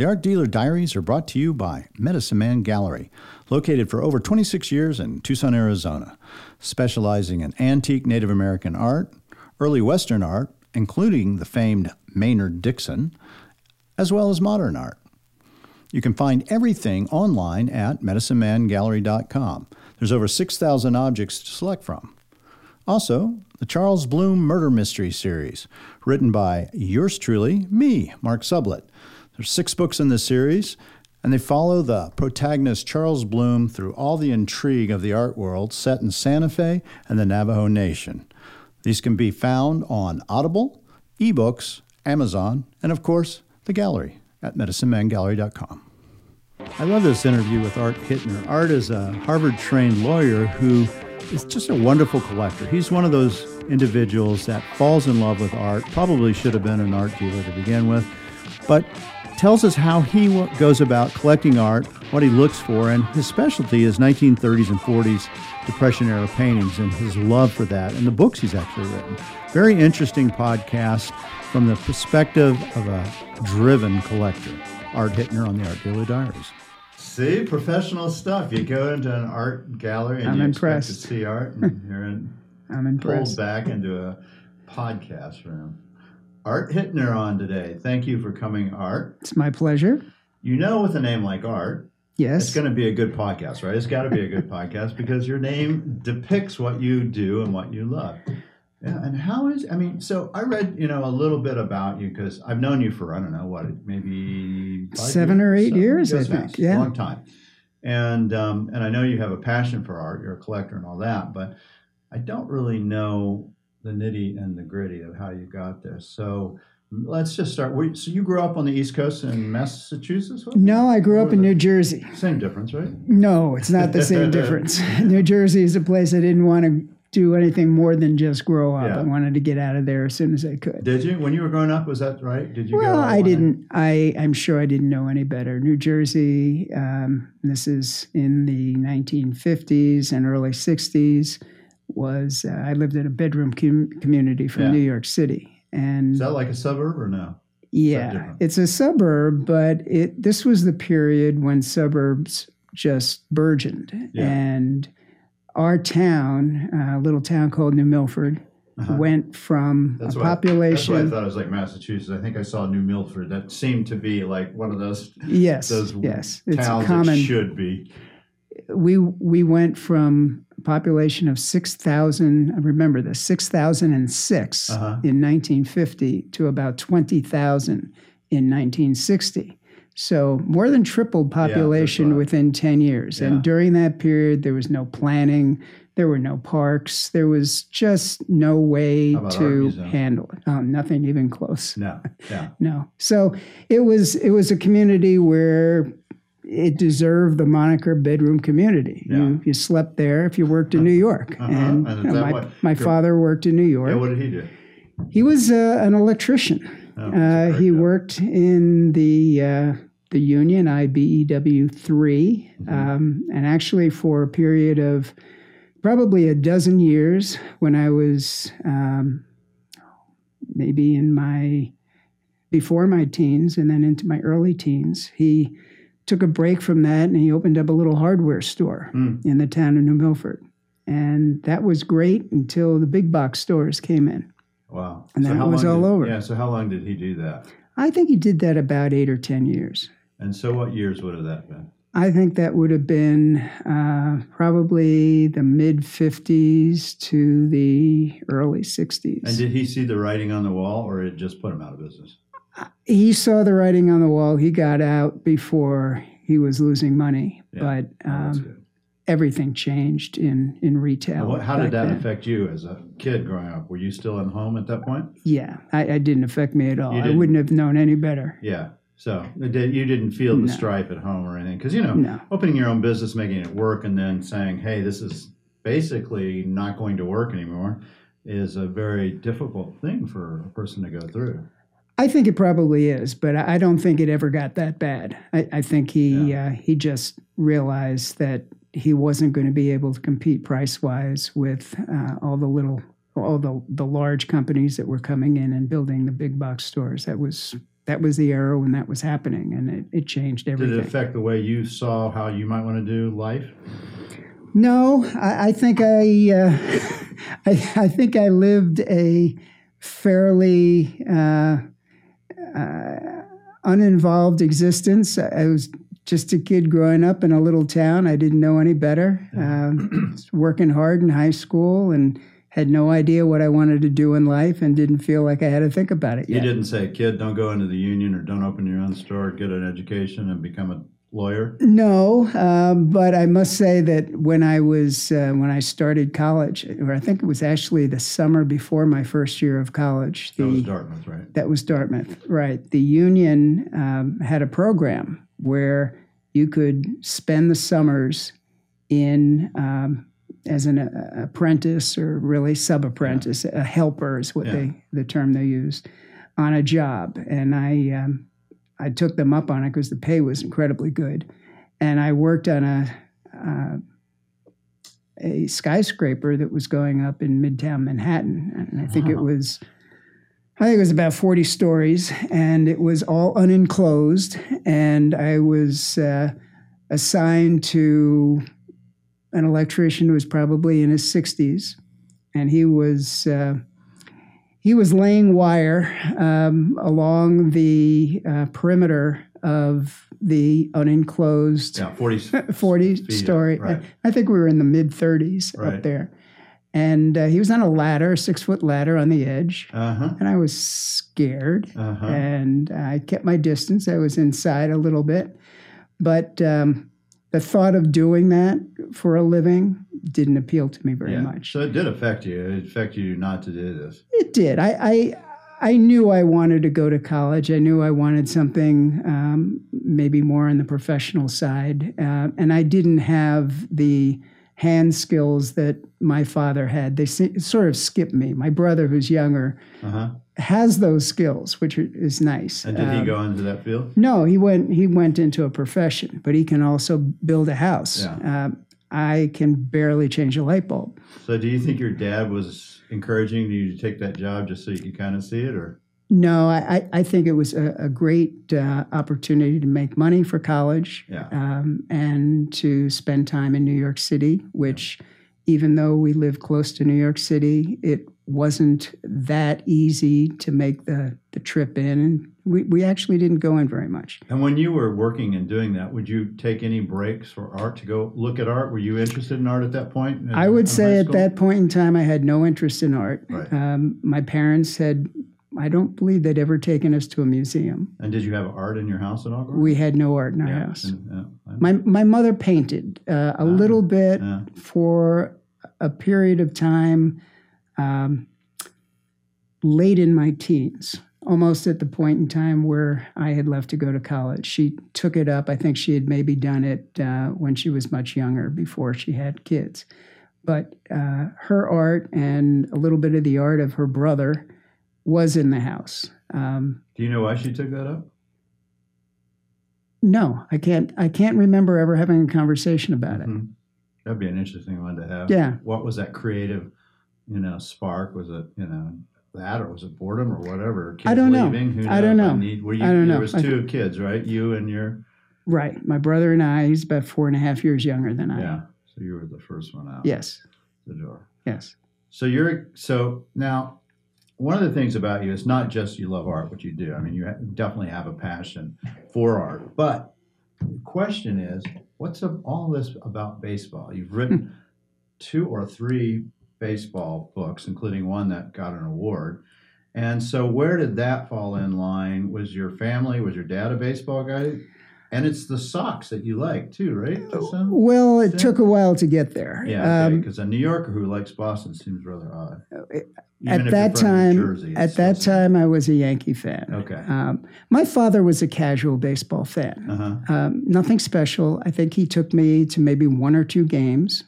The Art Dealer Diaries are brought to you by Medicine Man Gallery, located for over 26 years in Tucson, Arizona, specializing in antique Native American art, early Western art, including the famed Maynard Dixon, as well as modern art. You can find everything online at medicinemangallery.com. There's over 6,000 objects to select from. Also, the Charles Bloom Murder Mystery Series, written by yours truly, me, Mark Sublette. There's six books in the series, and they follow the protagonist Charles Bloom through all the intrigue of the art world set in Santa Fe and the Navajo Nation. These can be found on Audible, ebooks, Amazon, and of course, the gallery at medicinemangallery.com. I love this interview with Art Hittner. Art is a Harvard trained lawyer who is just a wonderful collector. He's one of those individuals that falls in love with art, probably should have been an art dealer to begin with, but tells us how he goes about collecting art, what he looks for, and his specialty is 1930s and 40s Depression era paintings and his love for that and the books he's actually written. Very interesting podcast from the perspective of a driven collector. Art Hittner on the Art Dealer Diaries. See, professional stuff. You go into an art gallery and I'm you impressed. expect to see art, and you're in, I'm pulled back into a podcast room. Art Hittner on today. Thank you for coming, Art. It's my pleasure. You know, with a name like Art, Yes. it's going to be a good podcast, right? It's got to be a good podcast because your name depicts what you do and what you love. Yeah, and how is I mean, so I read you know a little bit about you because I've known you for I don't know what maybe five Seven or eight Seven? years, I think, yeah. long time. And um, and I know you have a passion for art. You're a collector and all that, but I don't really know the nitty and the gritty of how you got there. So let's just start. Were So you grew up on the East Coast in Massachusetts? it? no, I grew up in New Jersey. Same difference, right? No, it's not the same difference. New Jersey is a place I didn't want to do anything more than just grow up. Yeah. I wanted to get out of there as soon as I could. Did you when you were growing up? Was that right? Did you? Well, I didn't. I I'm sure I didn't know any better. New Jersey. Um, this is in the 1950s and early 60s. Was uh, I lived in a bedroom com- community from Yeah. New York City, and Is that like a suburb or no? Yeah, it's a suburb, but it this was the period when suburbs just burgeoned, Yeah. and our town, a little town called New Milford, Uh-huh. went from That's a population. That's why I thought it was like Massachusetts. I think I saw New Milford. That seemed to be like one of those yes, those yes, it's common. that should be. We we went from a population of six thousand. Remember this six thousand and six Uh-huh. in 1950 to about twenty thousand in 1960. So more than tripled population right. within ten years. Yeah. And during that period, there was no planning. There were no parks. There was just no way How about art to handle it. Um, nothing even close. No, yeah, No. So it was it was a community where it deserved the moniker bedroom community. Yeah. You, you slept there if you worked in New York. Uh-huh. And, And you know, my, what- my father worked in New York. yeah. What did he do? he was uh, an electrician. Oh, Uh, he job. worked in the uh, the union IBEW 3 Mm-hmm. um, and actually for a period of probably a dozen years when I was um, maybe in my before my teens and then into my early teens. He took a break from that and he opened up a little hardware store Mm. in the town of New Milford. And that was great until the big box stores came in. Wow. And then how it was all did- over. Yeah. So how long did he do that? I think he did that about eight or 10 years. And so what years would have that been? I think that would have been uh, probably the mid 50s to the early 60s. And did he see the writing on the wall, or it just put him out of business? He saw the writing on the wall. He got out before he was losing money, Yeah. but um, everything changed in, in retail. What, how did that then. affect you as a kid growing up? Were you still at home at that point? Yeah, I, it didn't affect me at all. I wouldn't have known any better. Yeah. So did- you didn't feel the No. strife at home or anything, because you know, No. opening your own business, making it work, and then saying, "Hey, this is basically not going to work anymore," is a very difficult thing for a person to go through. I think it probably is, but I don't think it ever got that bad. I, I think he uh, he just realized that he wasn't going to be able to compete price wise with uh, all the little all the the large companies that were coming in and building the big box stores. That was that was the era when that was happening, and it, it changed everything. Did it affect the way you saw how you might want to do life? No, I, I think I, uh, I, I think I lived a fairly uh, uh, uninvolved existence. I was just a kid growing up in a little town. I didn't know any better. Um, working hard in high school and had no idea what I wanted to do in life and didn't feel like I had to think about it You didn't say, kid, don't go into the union or don't open your own store, get an education and become a lawyer. No, um, but I must say that when I was uh, when I started college, or I think it was actually the summer before my first year of college, the That was Dartmouth, right? That was Dartmouth, right. The union um, had a program where you could spend the summers in um, as an uh, apprentice or really sub apprentice, a helper is what Yeah. they the term they used on a job, and I um, I took them up on it because the pay was incredibly good, and I worked on a. Uh, a skyscraper that was going up in Midtown Manhattan, and I think it was I think it was about 40 stories, and it was all unenclosed. And I was uh, assigned to an electrician who was probably in his 60s, and he was uh, he was laying wire um, along the uh, perimeter of the unenclosed Yeah, 40. 40 Feet, story. right. I think we were in the mid 30s Right. up there. And uh, he was on a ladder, a six foot ladder on the edge. Uh huh. And I was scared Uh huh. and I kept my distance. I was inside a little bit. But um, the thought of doing that for a living didn't appeal to me very yeah. much. So it did affect you. It affected you not to do this. It did. I, I I knew I wanted to go to college. I knew I wanted something um, maybe more on the professional side, uh, and I didn't have the hand skills that my father had. They sort of skipped me. My brother, who's younger, Uh huh. Has those skills, which is nice. And did he Um, go into that field? No, he went. He went into a profession, but he can also build a house. Yeah. Um, I can barely change a light bulb. So do you think your dad was encouraging you to take that job just so you could kind of see it, or? No, I, I think it was a, a great uh, opportunity to make money for college Yeah. um, and to spend time in New York City, which, even though we live close to New York City, it wasn't that easy to make the, the trip in. And we, we actually didn't go in very much. And when you were working and doing that, would you take any breaks for art to go look at art? Were you interested in art at that point? in- I would say at that point in time, I had no interest in art. Right. Um, my parents had, I don't believe they'd ever taken us to a museum. And did you have art in your house at all? We had no art in our Yeah, house. and- yeah, My my mother painted uh, a Ah, little bit yeah. for a period of time, um, late in my teens, almost at the point in time where I had left to go to college. She took it up. I think she had maybe done it uh, when she was much younger, before she had kids. But uh, her art and a little bit of the art of her brother was in the house. Um, Do you know why she took that up? no, I can't. I can't remember ever having a conversation about it. Mhm. That'd be an interesting one to have. Yeah. What was that creative, you know, spark? Was it, you know, that or was it boredom or whatever? Kids I don't know. leaving? Who I don't know. need, were you, I don't there know. was I- two kids, right? You and your, Right. My brother and I, he's about four and a half years younger than I yeah. So you were the first one out Yes. the door. Yes. So you're so now. One of the things about you is not just you love art, what you do. I mean, you definitely have a passion for art. But the question is, what's all this about baseball? You've written hmm. two or three baseball books, including one that got an award. And so, where did that fall in line? Was your family, was your dad a baseball guy? And it's the Sox that you like too, right? Well, it took a while to get there. yeah, Um, because a New Yorker who likes Boston seems rather odd. Even at that time, Jersey, at that time, I was a Yankee fan. Okay. Um, my father was a casual baseball fan. Uh-huh. Um, nothing special. I think he took me to maybe one or two games,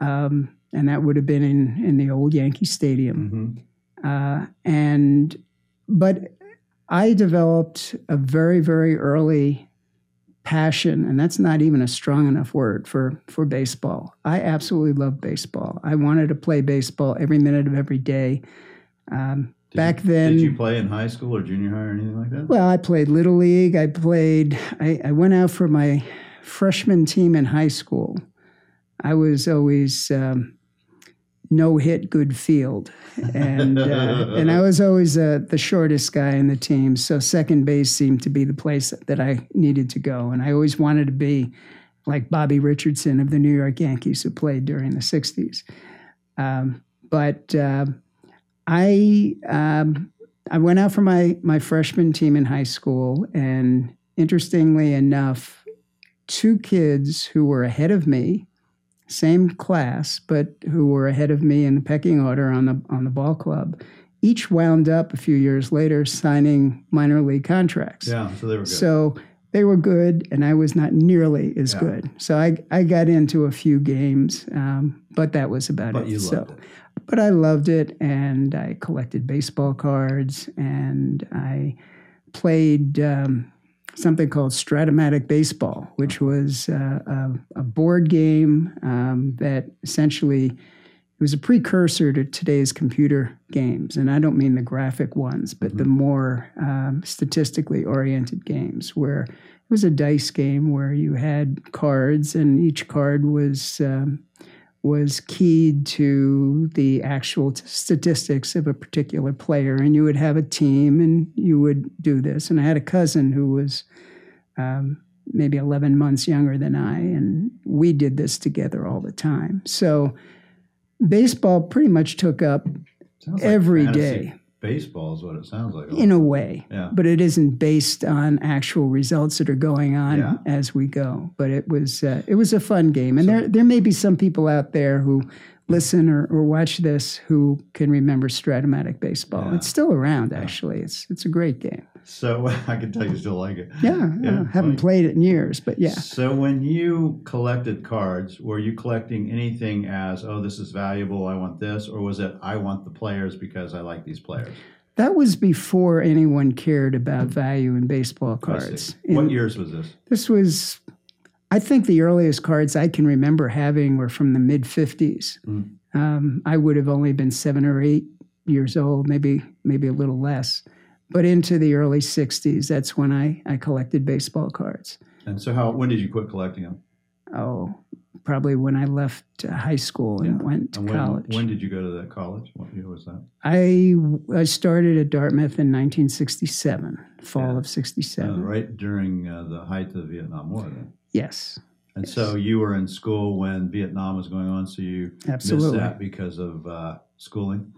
um, and that would have been in in the old Yankee Stadium. hmm uh, and but I developed a very very early passion, and that's not even a strong enough word for for baseball. I absolutely love baseball. I wanted to play baseball every minute of every day. Um, back then. Did you play in high school or junior high or anything like that? Well, I played little league. I played. I, I went out for my freshman team in high school. I was always um, no hit, good field, and uh, and I was always uh, the shortest guy in the team. So second base seemed to be the place that I needed to go, and I always wanted to be like Bobby Richardson of the New York Yankees, who played during the '60s. Um, but uh, I um, I went out for my my freshman team in high school, and interestingly enough, two kids who were ahead of me, same class, but who were ahead of me in the pecking order on the on the ball club, each wound up a few years later signing minor league contracts. Yeah, so they were good. So they were good, and I was not nearly as Yeah. good. So I I got into a few games, um, but that was about but it. you so loved it. but I loved it, and I collected baseball cards, and I played um, something called Stratomatic Baseball, which was uh, a, a board game um, that essentially it was a precursor to today's computer games, and I don't mean the graphic ones, but the more um, statistically oriented games where it was a dice game where you had cards, and each card was um, was keyed to the actual t- statistics of a particular player, and you would have a team, and you would do this. And I had a cousin who was um, maybe 11 months younger than I, and we did this together all the time. So baseball pretty much took up Sounds like every fantasy day. Baseball is what it sounds like. in a way, Yeah. but it isn't based on actual results that are going on Yeah. as we go. But it was uh, it was a fun game, and there there may be some people out there who listen or, or watch this who can remember Stratomatic baseball. Yeah. It's still around, actually. It's it's a great game. So I can tell you still like it. Yeah, Yeah, haven't played it in years, but yeah. So when you collected cards, were you collecting anything as, oh, this is valuable, I want this, or was it, I want the players because I like these players? That was before anyone cared about hmm. value in baseball cards. What years was this? This was, I think the earliest cards I can remember having were from the mid 50s. Mm. Um, I would have only been seven or eight years old, maybe maybe a little less. But into the early 60s, that's when I, I collected baseball cards. And so how? When did you quit collecting them? Oh, probably when I left high school and Yeah. went to And when, college. when did you go to that college? What year was that? I, I started at Dartmouth in 1967, fall Yeah. of 67. Uh, right during uh, the height of the Vietnam War, then. Yes, And so you were in school when Vietnam was going on, so you absolutely. missed that because of uh, schooling.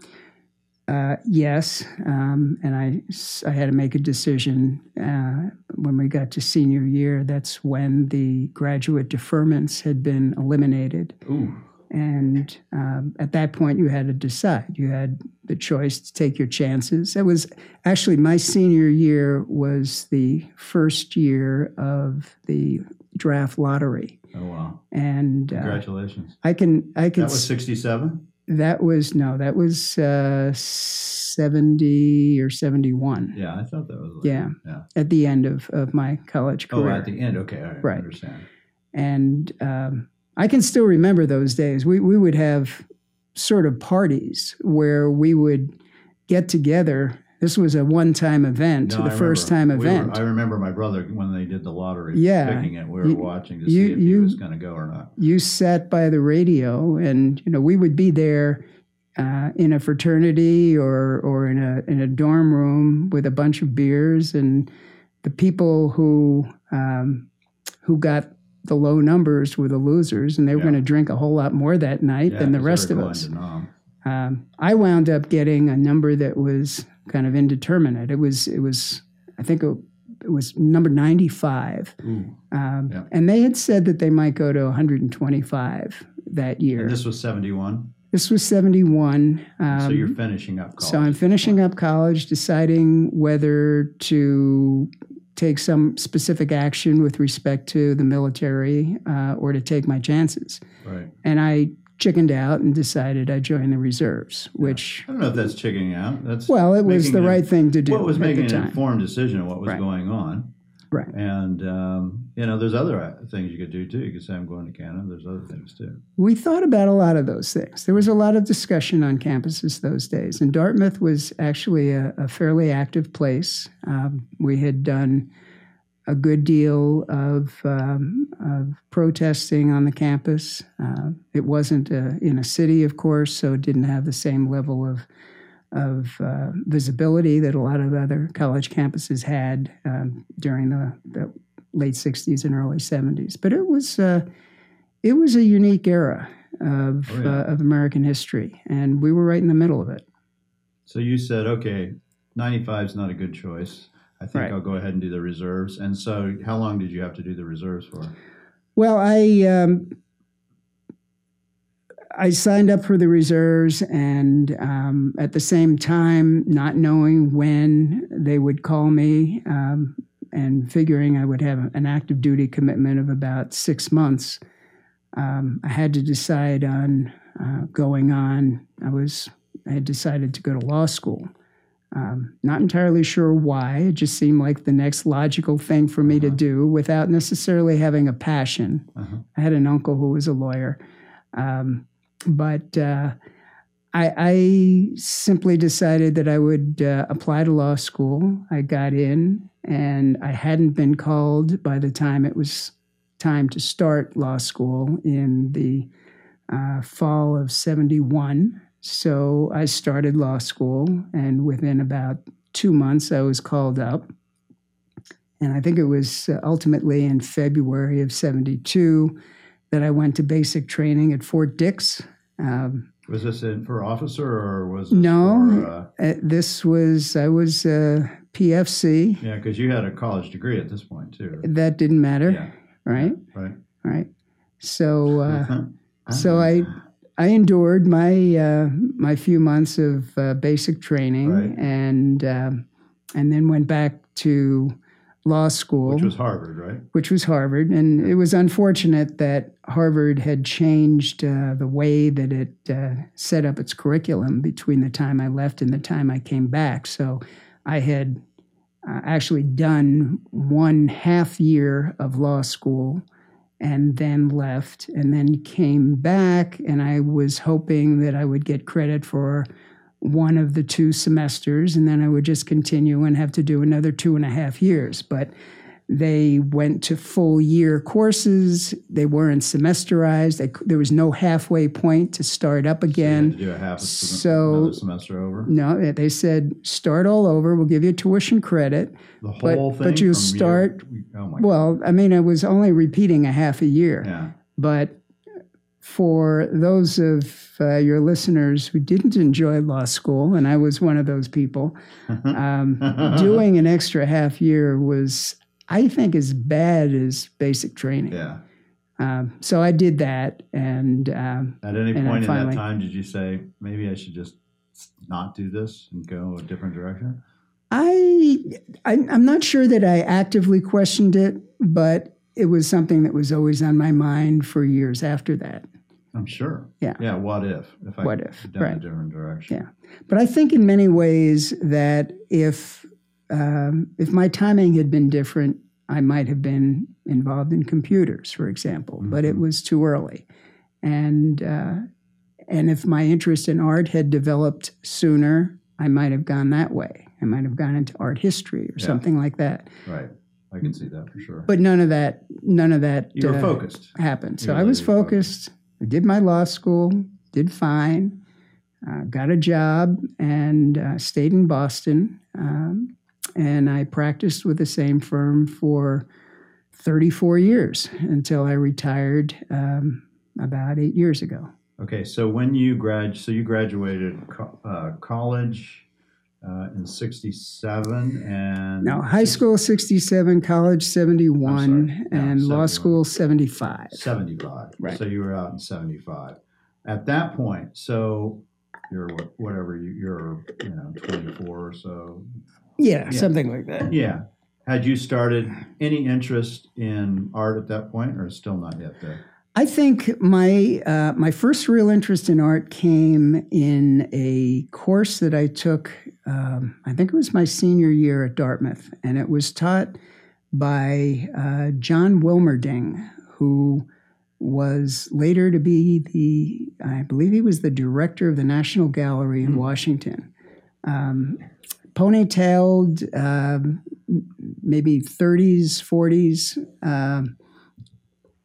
Uh, yes, um, and I had to make a decision uh, when we got to senior year. That's when the graduate deferments had been eliminated. Ooh, And um, at that point, you had to decide. You had the choice to take your chances. It was actually my senior year was the first year of the draft lottery, oh wow! and uh, Congratulations. I can I can That was '67. that was no, that was uh, seventy or seventy-one Yeah, I thought that was. Like, Yeah. Yeah. at the end of, of my college career. Oh, at the end. Okay, all right. I understand. and um, I can still remember those days. We we would have sort of parties where we would get together. This was a one-time event, No, the I first-time remember. We were- event. I remember my brother when they did the lottery. Yeah. Picking it, we were You- watching to you- see if he you- was going to go or not. you sat by the radio, and you know we would be there. Uh, in a fraternity or or in a in a dorm room with a bunch of beers, and the people who um, who got the low numbers were the losers, and they were Yeah. going to drink a whole lot more that night Yeah, than the rest of us. Um, I wound up getting a number that was kind of indeterminate. It was it was I think it, it was number ninety five, Ooh. um, Yeah. and they had said that they might go to one hundred and twenty five that year. And this was 71. This was seventy one. Um, so you're finishing up college. so I'm finishing up college, deciding whether to take some specific action with respect to the military uh, or to take my chances. Right. And I chickened out and decided I'd join the reserves, which, I don't know if that's chickening out. That's well, it was the an- right thing to do What was making an informed decision of what was Right. going on. Right. And um, you know, there's other uh, things you could do too. You could say, "I'm going to Canada." There's other things too. We thought about a lot of those things. There was a lot of discussion on campuses those days, and Dartmouth was actually a, a fairly active place. Um, we had done a good deal of, um, of protesting on the campus. Uh, it wasn't a, in a city, of course, so it didn't have the same level of of uh, visibility that a lot of other college campuses had um, during the, the, late '60s and early '70s. But it was uh, it was a unique era of Oh, yeah. uh, of American history, and we were right in the middle of it. So you said, "Okay, 95 is not a good choice. I think Right. I'll go ahead and do the reserves." And so, how long did you have to do the reserves for? Well, I um, I signed up for the reserves, and um, at the same time, not knowing when they would call me, um, and figuring I would have an active duty commitment of about six months, um, I had to decide on uh, going on. I was I had decided to go to law school. Um, not entirely sure why. It just seemed like the next logical thing for me to Uh-huh. do without necessarily having a passion. Uh-huh. I had an uncle who was a lawyer. Um, but uh, I, I simply decided that I would uh, apply to law school. I got in, and I hadn't been called by the time it was time to start law school in the uh, fall of 71. So I started law school, and within about two months, I was called up. And I think it was uh, ultimately in February of 72 that I went to basic training at Fort Dix. Um, Was this in for officer or was this No. For, uh, uh, this was, I was uh, PFC. yeah, because you had a college degree at this point too. That didn't matter, Yeah. right? Right. Right. So, uh, so I I endured my uh, my few months of uh, basic training Right. and um, and then went back to law school, which was Harvard, right? which was Harvard. And it was unfortunate that Harvard had changed uh, the way that it uh, set up its curriculum between the time I left and the time I came back. So I had uh, actually done one half year of law school and then left and then came back. And I was hoping that I would get credit for one of the two semesters and then I would just continue and have to do another two and a half years. But they went to full year courses. They weren't semesterized. They, there was no halfway point to start up You again. a half So- semester over. No, they said start all over. We'll give you tuition credit. The but- whole but thing. you from start- Year, oh. Well, I mean, I was only repeating a half a year. yeah. But for those of uh, your listeners who didn't enjoy law school, and I was one of those people, um, doing an extra half year was, I think, as bad as basic training. Yeah. Um, so I did that, and um, At any And point in that time, did you say maybe I should just not do this and go a different direction? I, I I'm not sure that I actively questioned it, but it was something that was always on my mind for years after that. I'm sure. Yeah. Yeah. What if? If I What if, done a right. different direction. Yeah. But I think in many ways that if um, if my timing had been different, I might have been involved in computers, for example. But it Mhm. was too early, and uh, and if my interest in art had developed sooner, I might have gone that way. I might have gone into art history or Yeah. something like that. Right. I can see that for sure. But none of that, none of that you were uh, focused. happened. So I was were focused. I did my law school, did fine, uh, got a job, and uh, stayed in Boston. Um, and I practiced with the same firm for 34 years until I retired um, about eight years ago. Okay. So when you grad, so you graduated co- uh, college uh, in '67 and Now, high school 67, college 71, I'm sorry. And law school 75. 75. Right. So you were out in 75. At that point, so you're whatever you're, you know, 24 or so. Yeah, Yeah. something like that. Yeah. Had you started any interest in art at that point, or still not yet there? I think my uh, my first real interest in art came in a course that I took. Um, I think it was my senior year at Dartmouth, and it was taught by uh, John Wilmerding, who was later to be the, I believe he was the director of the National Gallery in mm. Washington. Um, ponytailed, uh, maybe 30s, 40s, uh,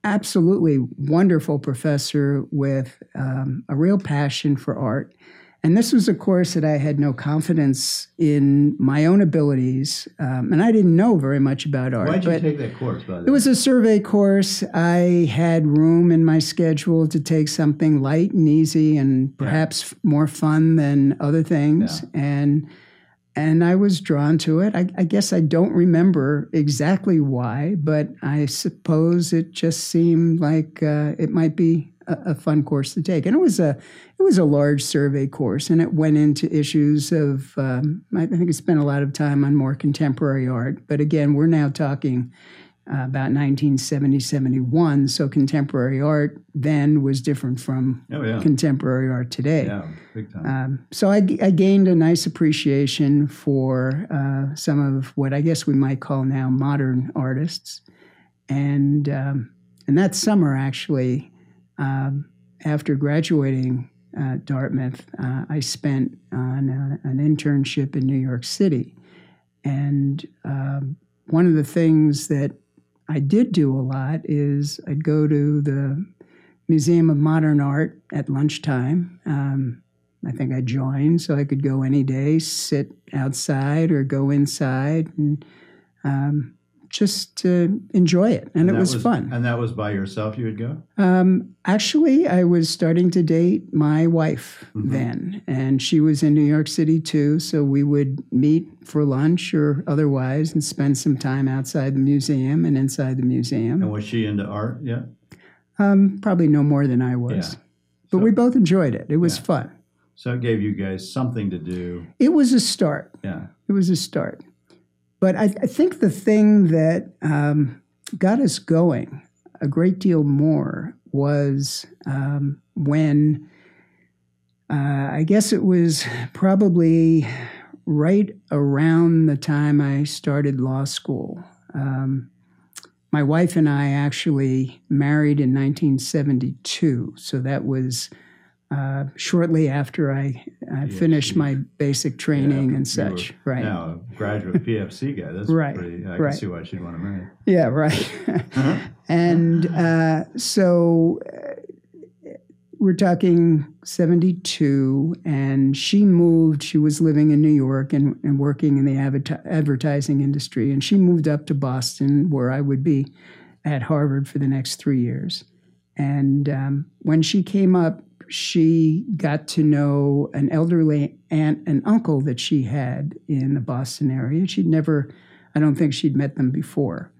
absolutely wonderful professor with um, a real passion for art. And this was a course that I had no confidence in my own abilities, um, and I didn't know very much about art. Why did you take that course? By the it was a survey course. I had room in my schedule to take something light and easy, and perhaps yeah. more fun than other things. Yeah. And and I was drawn to it. I, I, guess I don't remember exactly why, but I suppose it just seemed like uh, it might be a, a, fun course to take. And it was a it was a large survey course, and it went into issues of um, I think it spent a lot of time on more contemporary art. But again, we're now talking uh, about 1970, 71. So contemporary art then was different from oh, yeah. contemporary art today. Yeah, big time. Um, so I, I, gained a nice appreciation for uh, some of what I guess we might call now modern artists. And, um, and that summer, actually, um, after graduating uh, Dartmouth, uh, I spent on a, an internship in New York City. And um, one of the things that I did do a lot is I'd go to the Museum of Modern Art at lunchtime. Um, I think I joined so I could go any day, sit outside or go inside and um, just to enjoy it. And, and it was, was, fun. And that was by yourself you would go? Um, actually, I was starting to date my wife mm-hmm. then, and she was in New York City too. So we would meet for lunch or otherwise and spend some time outside the museum and inside the museum. And was she into art yet? Um, probably no more than I was. Yeah. But so, we both enjoyed it. It was yeah. fun. So it gave you guys something to do. It was a start. Yeah. It was a start. But I, I think the thing that um, got us going a great deal more was um, when uh, I guess it was probably right around the time I started law school. Um, my wife and I actually married in 1972, so that was uh, shortly after I, I finished my basic training yeah, and such. right now, a graduate PFC guy. That's right. Pretty, I right. can see why she'd want to marry. Yeah, right. uh-huh. And uh, so uh, we're talking 72, and she moved. She was living in New York and, and working in the advertising industry, and she moved up to Boston, where I would be at Harvard for the next three years. And um, when she came up, she got to know an elderly aunt and uncle that she had in the Boston area. She'd never, I don't think she'd met them before.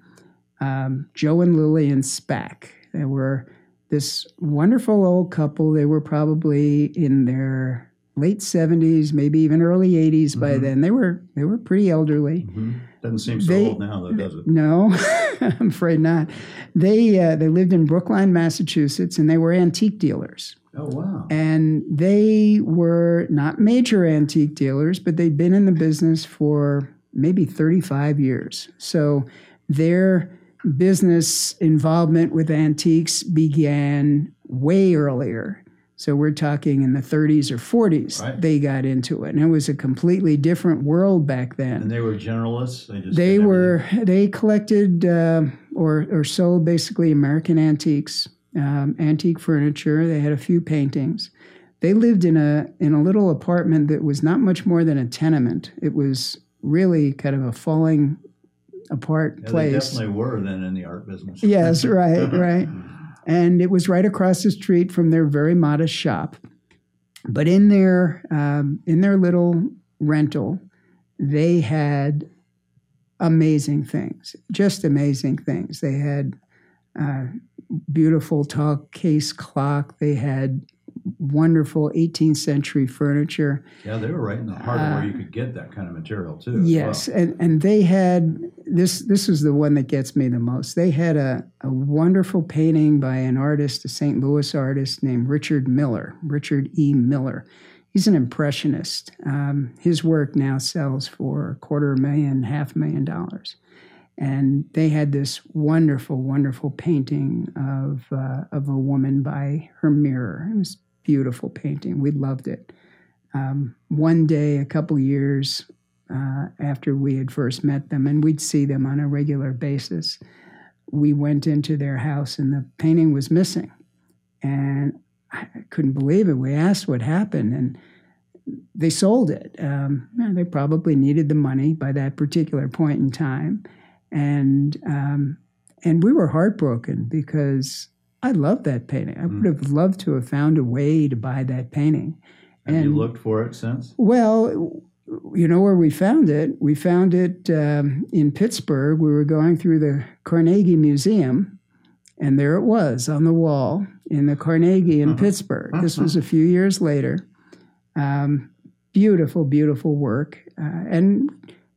Um, Joe and Lillian Spack. They were this wonderful old couple. They were probably in their late 70s, maybe even early 80s mm-hmm. by then. They were they were pretty elderly. Mm-hmm. Doesn't seem so they, old now, though, does it? No, I'm afraid not. They uh, they lived in Brookline, Massachusetts, and they were antique dealers. Oh, wow. And they were not major antique dealers, but they'd been in the business for maybe 35 years. So their business involvement with antiques began way earlier. So we're talking in the 30s or 40s, right. they got into it. And it was a completely different world back then. And they were generalists? They, they were, they collected uh, or, or sold basically American antiques um, antique furniture. They had a few paintings. They lived in a in a little apartment that was not much more than a tenement. It was really kind of a falling apart yeah, place. They definitely were then in the art business. Yes, right, right. And it was right across the street from their very modest shop. But in their um, in their little rental, they had amazing things, just amazing things. They had uh, beautiful tall case clock. They had wonderful 18th century furniture. Yeah, they were right in the heart of where you uh, could get that kind of material too. Yes, well. and and they had this. This was the one that gets me the most. They had a a wonderful painting by an artist, a St. Louis artist named Richard Miller, Richard E. Miller. He's an impressionist. Um, his work now sells for a quarter million, half million dollars. and they had this wonderful, wonderful painting of uh, of a woman by her mirror. It was a beautiful painting. We loved it. Um, one day, a couple years uh, after we had first met them, and we'd see them on a regular basis, we went into their house, and the painting was missing, and I couldn't believe it. We asked what happened, and they sold it. Um, they probably needed the money by that particular point in time and um, and we were heartbroken because I love that painting. I mm. would have loved to have found a way to buy that painting. Have and, you looked for it since? Well, you know where we found it? We found it um, in Pittsburgh. We were going through the Carnegie Museum, and there it was on the wall in the Carnegie in uh-huh. Pittsburgh. This was a few years later. Um, beautiful, beautiful work, uh, and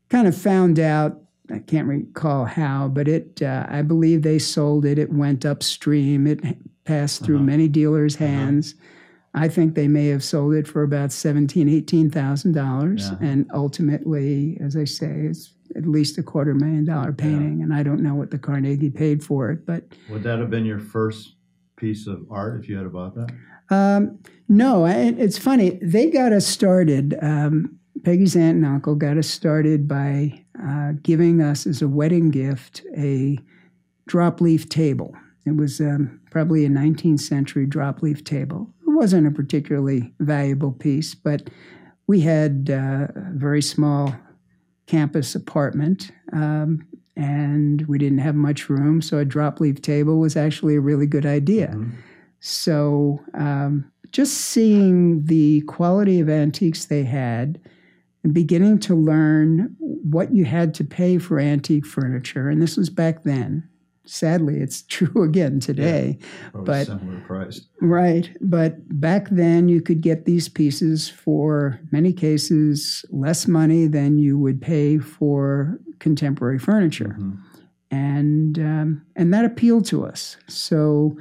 kind of found out I can't recall how, but it uh, I believe they sold it. It went upstream. It passed through uh-huh. many dealers' uh-huh. hands. Uh-huh. I think they may have sold it for about seventeen, eighteen thousand yeah. dollars, and ultimately, as I say, it's at least a quarter million dollar painting. Yeah. And I don't know what the Carnegie paid for it, but would that have been your first piece of art if you had bought that? Um, no, I, it's funny. They got us started. Um, Peggy's aunt and uncle got us started by uh, giving us as a wedding gift a drop leaf table. It was um, probably a 19th century drop leaf table. It wasn't a particularly valuable piece, but we had uh, a very small campus apartment um, and we didn't have much room, so a drop leaf table was actually a really good idea. Mm-hmm. So, um, just seeing the quality of antiques they had and beginning to learn what you had to pay for antique furniture. And this was back then. Sadly, it's true again today. Yeah, but similar price. Right. But back then you could get these pieces for many cases less money than you would pay for contemporary furniture. Mm-hmm. And um, and that appealed to us. So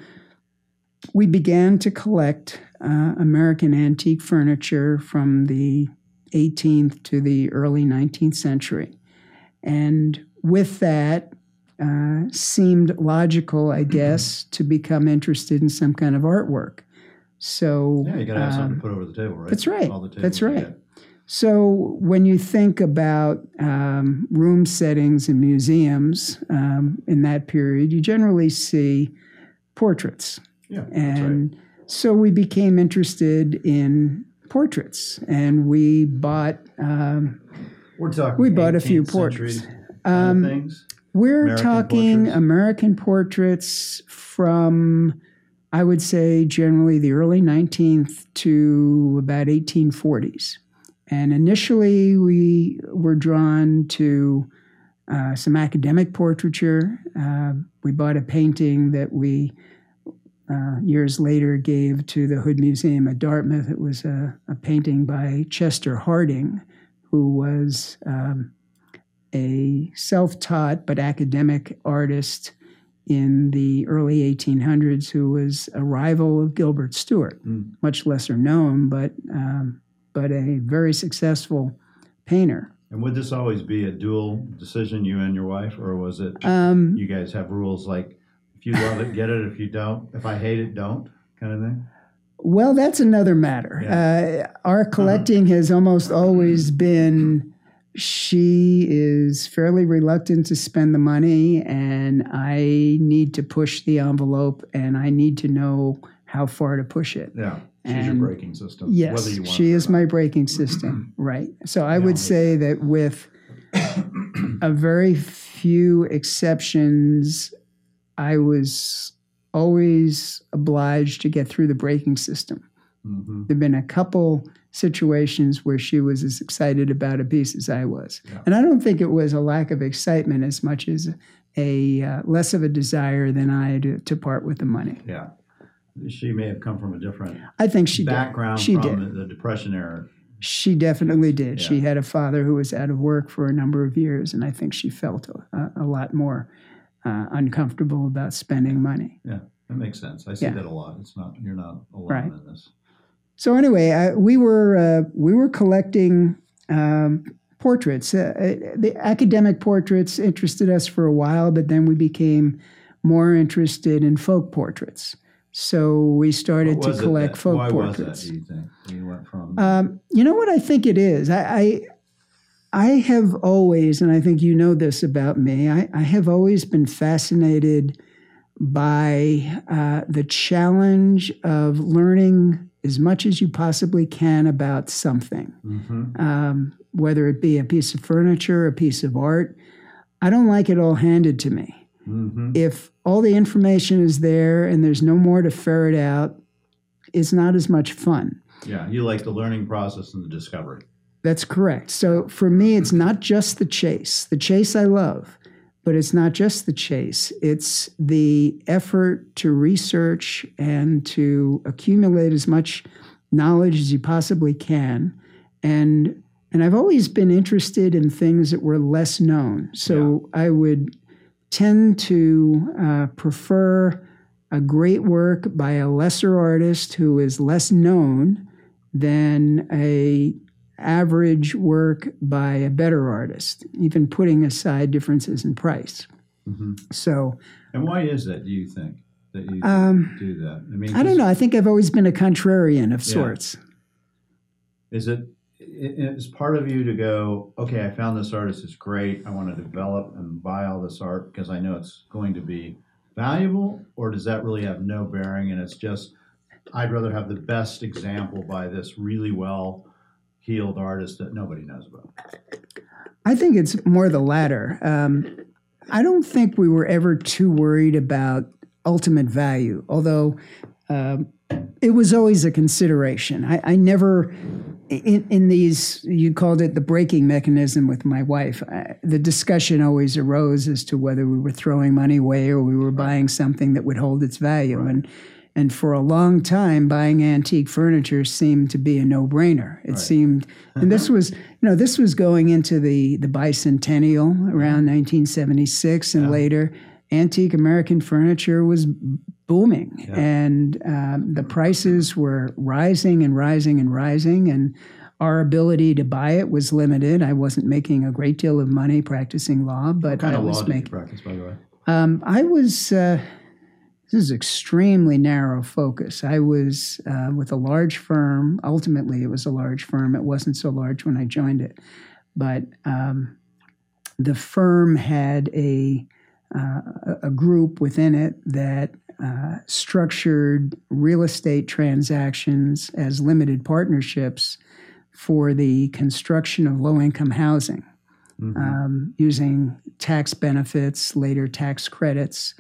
we began to collect uh, American antique furniture from the 18th to the early 19th century. And with that, uh, seemed logical, I guess, to become interested in some kind of artwork. So yeah, you got to have um, something to put over the table, right? That's right. That's right. So when you think about um, room settings in museums um, in that period, you generally see portraits. Yeah, and right. so we became interested in portraits, and we bought. Um, we're talking. We bought a few portraits. Um, things. We're American talking portraits? American portraits from, I would say, generally the early 19th to about 1840s. And initially, we were drawn to uh, some academic portraiture. Uh, we bought a painting that we uh, years later gave to the Hood Museum at Dartmouth. It was a, a painting by Chester Harding, who was um, a self taught but academic artist in the early 1800s who was a rival of Gilbert Stuart, mm. much lesser known, but, um, but a very successful painter. And would this always be a dual decision, you and your wife, or was it um, you guys have rules like you love it, get it. If you don't, if I hate it, don't, kind of thing. Well, that's another matter. Yeah. Uh, our uh-huh. collecting uh-huh. has almost always been. She is fairly reluctant to spend the money, and I need to push the envelope, and I need to know how far to push it. Yeah. She's and your braking system. Yes, she is my braking system. right. So I yeah, would say that with a very few exceptions, I was always obliged to get through the braking system. Mm-hmm. There've been a couple situations where she was as excited about a piece as I was, yeah. and I don't think it was a lack of excitement as much as a uh, less of a desire than I to, to part with the money. Yeah, she may have come from a different. I think she background did. She from did. The, Depression era. She definitely did. Yeah. She had a father who was out of work for a number of years, and I think she felt a, a lot more uh, uncomfortable about spending money. Yeah, that makes sense. I see yeah. that a lot. It's not you're not alone right. in this. So anyway, I, we were uh, we were collecting um, portraits. Uh, uh, the academic portraits interested us for a while, but then we became more interested in folk portraits. So we started to collect that, folk why portraits. Was that, do you think you went from? Um, you know what I think it is. I, I, I have always, and I think you know this about me. I, I have always been fascinated by uh, the challenge of learning as much as you possibly can about something, mm-hmm. um, whether it be a piece of furniture, a piece of art. I don't like it all handed to me. Mm-hmm. If all the information is there and there's no more to ferret out, it's not as much fun. Yeah, you like the learning process and the discovery. That's correct. So for me, it's not just the chase. The chase I love, but it's not just the chase. It's the effort to research and to accumulate as much knowledge as you possibly can. And and I've always been interested in things that were less known. So yeah. I would tend to uh, prefer a great work by a lesser artist who is less known than a average work by a better artist, even putting aside differences in price. Mm-hmm. So, and why is that? Do you think that you um, do that? I mean, I don't know. I think I've always been a contrarian of yeah. sorts. Is it it's part of you to go, okay, I found this artist, is great. I want to develop and buy all this art because I know it's going to be valuable, or does that really have no bearing and it's just, I'd rather have the best example by this really well heeled artist that nobody knows about? I think it's more the latter. Um, I don't think we were ever too worried about ultimate value, although um, it was always a consideration. I, I never in, in these, you called it the braking mechanism with my wife. Uh, the discussion always arose as to whether we were throwing money away or we were right. buying something that would hold its value. Right. And and for a long time, buying antique furniture seemed to be a no-brainer. It right. seemed, and this was, you know, this was going into the the bicentennial around 1976 and yeah. later. Antique American furniture was booming, yeah. and um, the prices were rising and rising and rising, and our ability to buy it was limited. I wasn't making a great deal of money practicing law, but what kind I of was making. Practice, by the way? Um, I was. Uh, this is extremely narrow focus. I was uh, with a large firm. Ultimately, it was a large firm. It wasn't so large when I joined it, but um, the firm had a uh, a group within it that uh, structured real estate transactions as limited partnerships for the construction of low income housing mm-hmm. um, using tax benefits, later tax credits.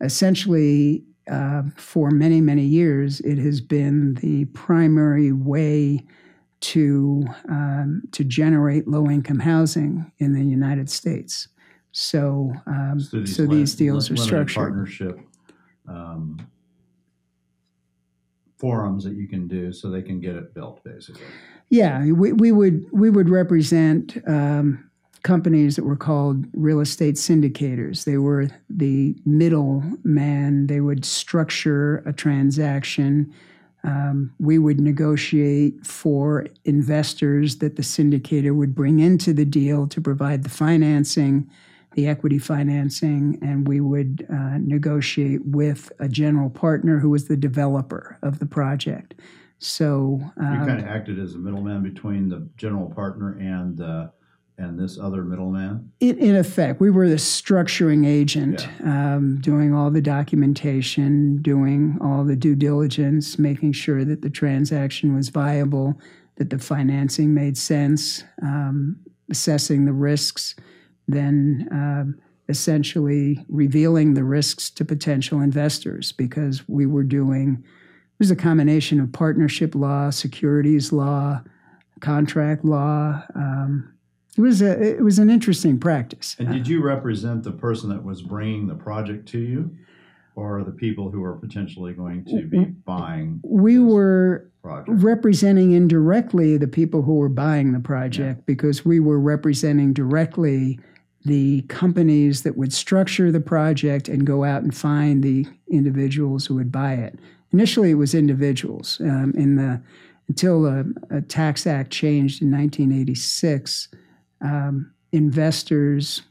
Essentially, uh, for many, many years, it has been the primary way to, um, to generate low income housing in the United States. So, um, so, these, so these deals are structured. Partnership um, forums that you can do so they can get it built, basically. Yeah, we, we would we would represent um, companies that were called real estate syndicators. They were the middleman. They would structure a transaction. Um, we would negotiate for investors that the syndicator would bring into the deal to provide the financing the equity financing, and we would uh, negotiate with a general partner who was the developer of the project. So um, you kind of acted as a middleman between the general partner and uh, and this other middleman. In, in effect, we were the structuring agent, yeah. um, doing all the documentation, doing all the due diligence, making sure that the transaction was viable, that the financing made sense, um, assessing the risks then um, essentially revealing the risks to potential investors because we were doing it was a combination of partnership law, securities law, contract law. Um, it was a it was an interesting practice. And did you represent the person that was bringing the project to you, or the people who are potentially going to be buying? We were project. representing indirectly the people who were buying the project yeah. because we were representing directly the companies that would structure the project and go out and find the individuals who would buy it. Initially, it was individuals. Um, in the until a Tax Act changed in 1986, um, investors,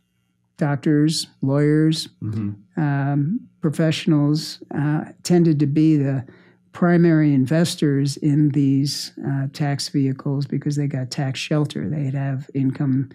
doctors, lawyers, Mm-hmm. um, professionals uh, tended to be the primary investors in these uh, tax vehicles because they got tax shelter. They'd have income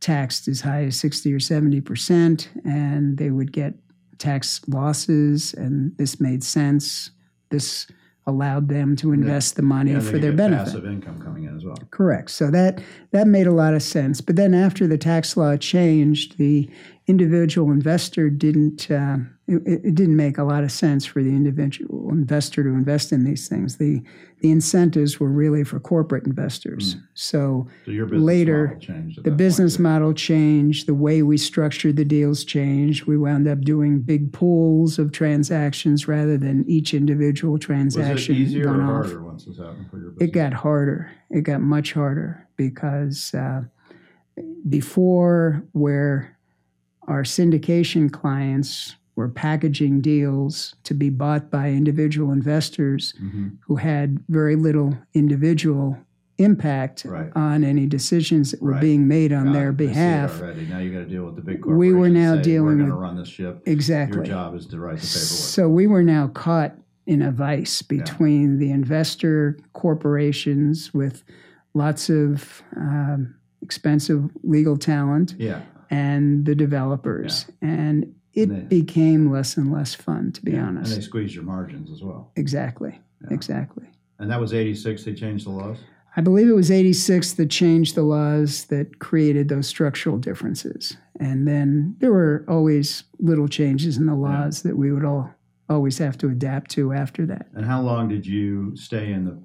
taxed as high as 60 or 70 percent, and they would get tax losses, and this made sense. This allowed them to invest the money Yeah, for their benefit. Passive income coming in as well. Correct. So that that made a lot of sense. But then after the tax law changed, the individual investor didn't. Uh, it, it didn't make a lot of sense for the individual investor to invest in these things. The the incentives were really for corporate investors. So So your business Later, the point, business too. model changed. The way we structured the deals changed. We wound up doing big pools of transactions rather than each individual transaction. Was it easier or one off harder once this happened for your business? it got harder. It got much harder because uh, before, where our syndication clients were packaging deals to be bought by individual investors Mhm. who had very little individual impact Right. on any decisions that were Right. being made on Got their it. I see it behalf. already. Now you got to deal with the big corporations. We were now say, dealing We're with- run this ship. Exactly. Your job is to write the paperwork. So we were now caught in a vice between the investor corporations with lots of um, expensive legal talent yeah. And the developers. And it And they- became less and less fun, to be yeah. honest. And they squeeze your margins as well. exactly. Yeah. Exactly. And that was 86. They changed the laws. I believe it was 86 that changed the laws that created those structural differences. And then there were always little changes in the laws that we would all always have to adapt to after that. And how long did you stay in the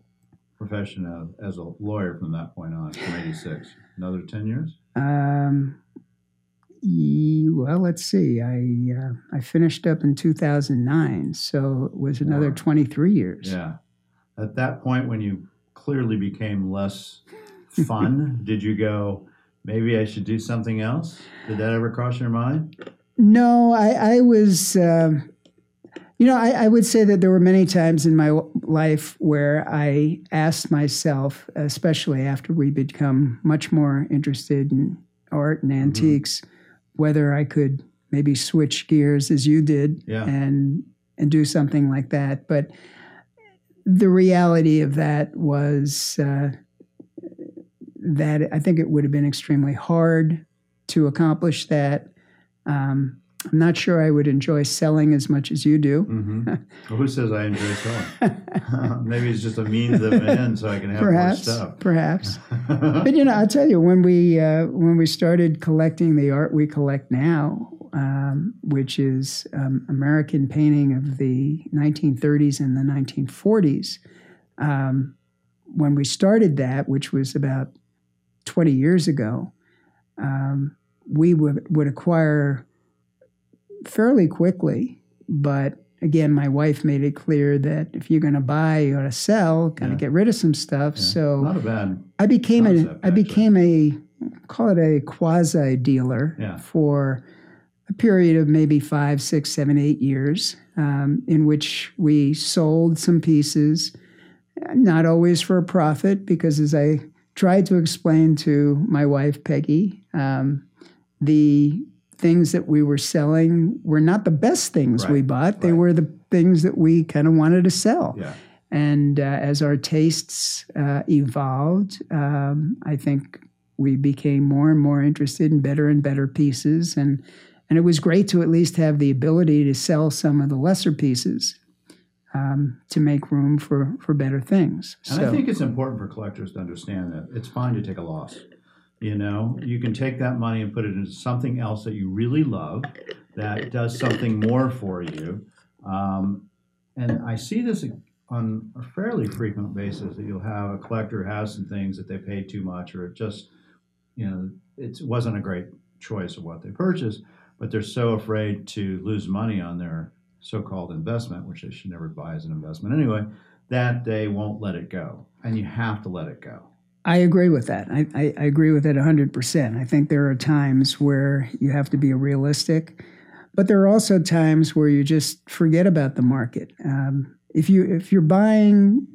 profession of, as a lawyer from that point on, from 86? Another 10 years? Um, well, let's see. I uh, I finished up in 2009, so it was another Wow. 23 years. Yeah. At that point, when you clearly became less fun, did you go, maybe I should do something else? Did that ever cross your mind? No, I, I was, um you know, I, I would say that there were many times in my life where I asked myself, especially after we become much more interested in art and antiques, whether I could maybe switch gears as you did Yeah. and and do something like that. But the reality of that was uh, that I think it would have been extremely hard to accomplish that. Um, I'm not sure I would enjoy selling as much as you do. Mm-hmm. well, who says I enjoy selling? maybe it's just a means of an end so I can have perhaps, more stuff. perhaps. But you know, I'll tell you when we uh, when we started collecting the art we collect now, um, which is um, American painting of the 1930s and the 1940s. Um, when we started that, which was about 20 years ago, um, we would, would acquire fairly quickly. But again, my wife made it clear that if you're going to buy, you got to sell, got to Yeah. get rid of some stuff. Yeah. So Not a bad. I became a concept, I became a call it a quasi dealer Yeah. for a period of maybe five, six, seven, eight years, um, in which we sold some pieces, not always for a profit, because as I tried to explain to my wife Peggy, um, the things that we were selling were not the best things we Right, bought; they right. were the things that we kind of wanted to sell. Yeah. And uh, as our tastes uh, evolved, um, I think we became more and more interested in better and better pieces. And, and it was great to at least have the ability to sell some of the lesser pieces um, to make room for, for better things. And so, I think it's important for collectors to understand that it's fine to take a loss. You know, you can take that money and put it into something else that you really love, that does something more for you. Um, and I see this on a fairly frequent basis that you'll have a collector has some things that they paid too much, or it just, you know, it wasn't a great choice of what they purchased, but they're so afraid to lose money on their so-called investment, which they should never buy as an investment anyway, that they won't let it go. And you have to let it go. I agree with that. I, I, I agree with it 100%. I think there are times where you have to be realistic, but there are also times where you just forget about the market. Um, if you if you're buying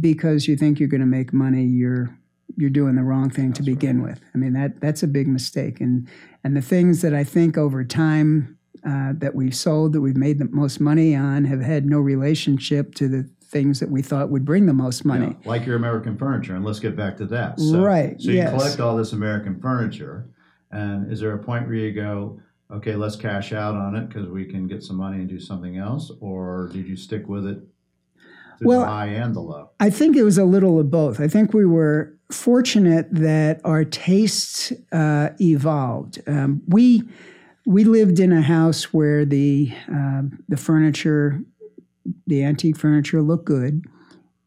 because you think you're going to make money, you're you're doing the wrong thing to begin with. I mean that that's a big mistake. And and the things that I think over time uh, that we've sold that we've made the most money on have had no relationship to the things that we thought would bring the most money. Yeah, like your American furniture, and let's get back to that. So, right. So you yes. collect all this American furniture, and is there a point where you go, okay, let's cash out on it because we can get some money and do something else, or did you stick with it? well, the high and the low. I think it was a little of both. I think we were fortunate that our tastes uh, evolved. Um, we we lived in a house where the uh, the furniture the antique furniture looked good.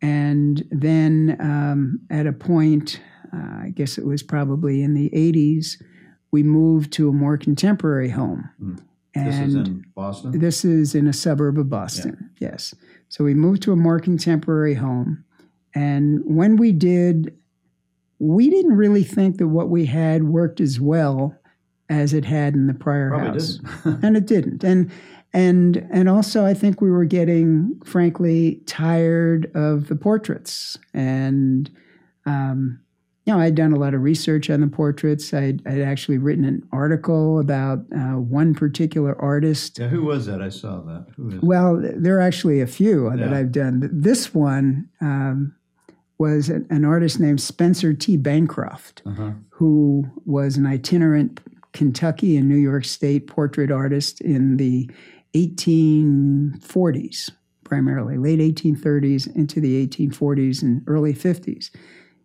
And then um, at a point, uh, I guess it was probably in the 80s, we moved to a more contemporary home. Mm. This is in Boston? This is in a suburb of Boston, yeah. yes. So we moved to a more contemporary home. And when we did, we didn't really think that what we had worked as well as it had in the prior Probably house. and it didn't. And and and also I think we were getting frankly tired of the portraits. And um, you know I'd done a lot of research on the portraits. I'd, I'd actually written an article about uh, one particular artist. Yeah who was that? I saw that. Who is well there are actually a few yeah. that I've done. This one um, was an artist named Spencer T. Bancroft uh-huh. who was an itinerant Kentucky and New York State portrait artist in the 1840s, primarily, late 1830s into the 1840s and early 50s.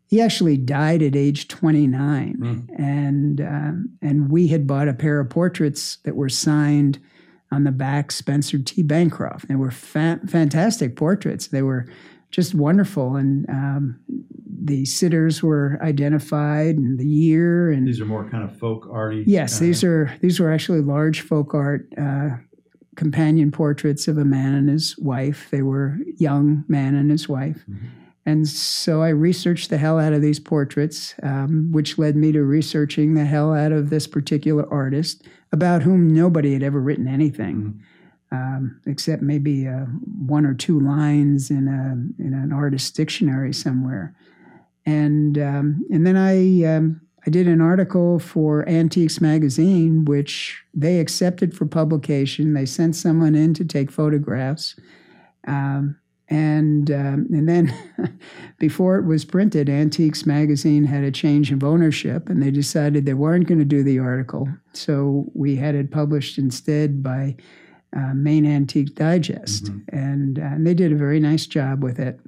He actually died at age 29, mm. and um, and we had bought a pair of portraits that were signed on the back, Spencer T. Bancroft. They were fa- fantastic portraits. They were just wonderful, and um, the sitters were identified and the year. And these are more kind of folk arty. Yes, these are these were actually large folk art uh, companion portraits of a man and his wife. They were young man and his wife. Mm-hmm. And so I researched the hell out of these portraits, um, which led me to researching the hell out of this particular artist about whom nobody had ever written anything. Mm-hmm. Um, except maybe uh, one or two lines in a in an artist dictionary somewhere, and um, and then I um, I did an article for Antiques Magazine, which they accepted for publication. They sent someone in to take photographs. Um, and um, and then before it was printed, Antiques Magazine had a change of ownership, and they decided they weren't going to do the article. So we had it published instead by uh, Maine Antique Digest, mm-hmm. and, uh, and they did a very nice job with it.